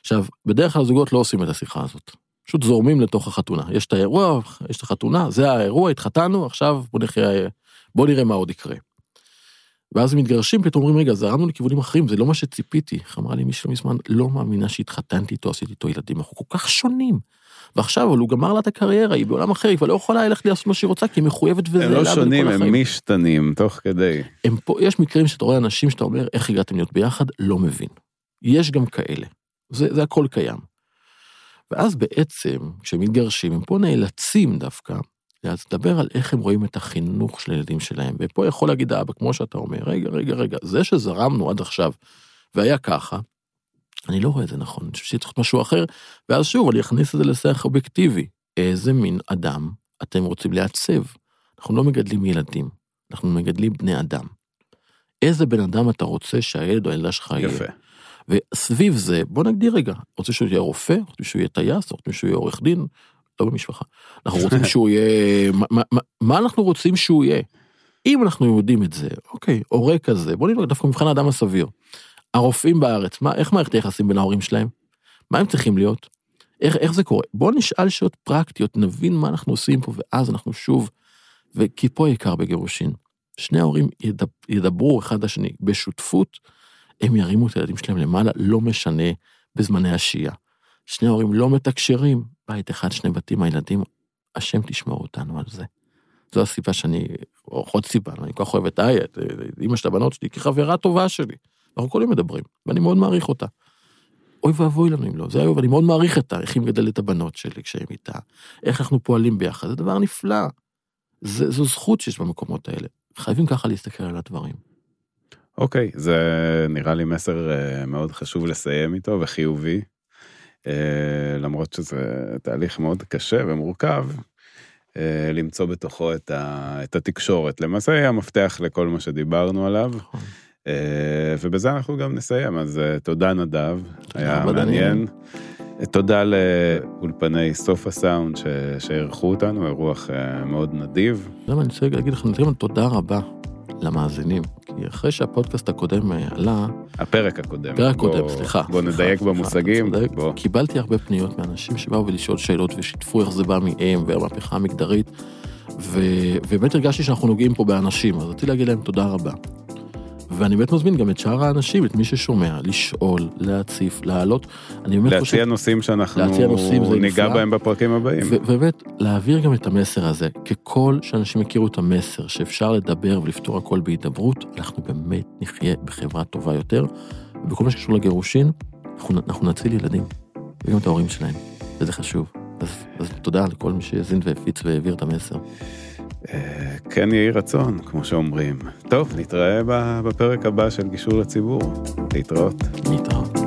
[SPEAKER 3] עכשיו, בדרך כלל הזוגות לא עושים את השיחה הזאת. פשוט זורמים לתוך החתונה. יש את האירוע, יש את החתונה, זה האירוע, התחתנו, עכשיו בואו נחיה, בואו נראה מה עוד יקרה. ואז הם מתגרשים, פתאום אומרים, רגע, זרמנו לכיוונים אחרים, זה לא מה שציפיתי. איך אמרה לי מישהו מזמן, לא מאמינה שהתחתנתי איתו, עשיתי איתו ילדים, אנחנו כל כך שונים. ועכשיו, אבל הוא גמר לה את הקריירה, היא בעולם אחר, היא כבר לא יכולה ללכת לעשות מה שהיא רוצה, כי היא מחויבת וזה
[SPEAKER 2] הם לא שונים, הם. משתנים תוך כדי.
[SPEAKER 3] הם פה, יש מקרים שאתה רואה אנשים שאתה אומר, איך הגעתם להיות ביחד, לא מבין. יש גם כאלה. זה, זה הכל קיים. ואז בעצם, כשמתגרשים, הם פה נאלצים דווקא לדבר על איך הם רואים את החינוך של הילדים שלהם. ופה יכול להגיד האבא, כמו שאתה אומר, רגע, רגע, רגע, זה שזרמנו עד עכשיו והיה ככה, אני לא רואה את זה נכון, אני חושב שצריך להיות משהו אחר, ואז שוב, אני אכניס את זה לשיח אובייקטיבי. איזה מין אדם אתם רוצים לעצב? אנחנו לא מגדלים ילדים, אנחנו מגדלים בני אדם. איזה בן אדם אתה רוצה שהילד או הילדה שלך יהיה?
[SPEAKER 2] יפה.
[SPEAKER 3] וסביב זה, בוא נגדיר רגע, רוצה שהוא יהיה רופא, רוצה שהוא יהיה טייס, רוצה שהוא יהיה עורך דין, לא במשפחה. אנחנו רוצים שהוא יהיה, מה, מה, מה- אנחנו רוצים שהוא יהיה? אם אנחנו יודעים את זה, אוקיי, הורה כזה, בוא נבדוק דווקא מבחן האדם הסביר. הרופאים בארץ, מה, איך מערכת היחסים בין ההורים שלהם? מה הם צריכים להיות? איך, איך זה קורה? בוא נשאל שאלות פרקטיות, נבין מה אנחנו עושים פה, ואז אנחנו שוב, וכי פה העיקר בגירושין. שני ההורים ידב, ידברו אחד לשני בשותפות, הם ירימו את הילדים שלהם למעלה, לא משנה בזמני השהייה. שני ההורים לא מתקשרים, בית אחד, שני בתים, הילדים, השם תשמור אותנו על זה. זו הסיבה שאני, או עוד סיבה, אני כל כך אוהב את איה, את אמא של הבנות שלי, כחברה טובה שלי. אנחנו כל מדברים, ואני מאוד מעריך אותה. אוי ואבוי לנו אם לא, זה היום, ואני מאוד מעריך אותה, איך היא מגדלת את הבנות שלי כשהם איתה, איך אנחנו פועלים ביחד, זה דבר נפלא. זה, זו זכות שיש במקומות האלה. חייבים ככה להסתכל על הדברים.
[SPEAKER 2] אוקיי, זה נראה לי מסר אה, מאוד חשוב לסיים איתו וחיובי. אה, למרות שזה תהליך מאוד קשה ומורכב, אה, למצוא בתוכו את, ה, את התקשורת. למעשה היא המפתח לכל מה שדיברנו עליו,
[SPEAKER 3] נכון.
[SPEAKER 2] אה, ובזה אנחנו גם נסיים. אז תודה נדב, היה. מעניין. תודה לאולפני סוף הסאונד שאירחו אותנו, אירוח מאוד נדיב.
[SPEAKER 3] אתה יודע מה, אני רוצה להגיד לך, גם תודה רבה למאזינים. כי אחרי שהפודקאסט הקודם אה, עלה,
[SPEAKER 2] הפרק הקודם.
[SPEAKER 3] פרק
[SPEAKER 2] בוא-
[SPEAKER 3] קודם, סליחה.
[SPEAKER 2] בוא
[SPEAKER 3] סליחה,
[SPEAKER 2] נדייק
[SPEAKER 3] סליחה,
[SPEAKER 2] במושגים.
[SPEAKER 3] צודק.
[SPEAKER 2] בוא.
[SPEAKER 3] קיבלתי הרבה פניות מאנשים שבאו ולשאול שאלות ושיתפו איך זה בא מהם והמהפכה המגדרית, ובאמת הרגשתי שאנחנו נוגעים פה באנשים, אז רציתי להגיד להם תודה רבה. ואני באמת מזמין גם את שאר האנשים, את מי ששומע, לשאול, להציף, להעלות. אני באמת חושב...
[SPEAKER 2] להציע נושאים שאנחנו
[SPEAKER 3] להציע נושאים זה
[SPEAKER 2] ניגע
[SPEAKER 3] נפלא.
[SPEAKER 2] בהם בפרקים הבאים.
[SPEAKER 3] ובאמת, להעביר גם את המסר הזה, ככל שאנשים יכירו את המסר שאפשר לדבר ולפתור הכל בהידברות, אנחנו באמת נחיה בחברה טובה יותר, ובכל מה שקשור לגירושין, אנחנו, אנחנו נציל ילדים, וגם את ההורים שלהם, וזה חשוב. אז, אז תודה לכל מי שהאזין והפיץ והעביר את המסר.
[SPEAKER 2] אה, כן יהי רצון, כמו שאומרים. טוב, נתראה בפרק הבא של גישור לציבור. להתראות.
[SPEAKER 3] להתראות.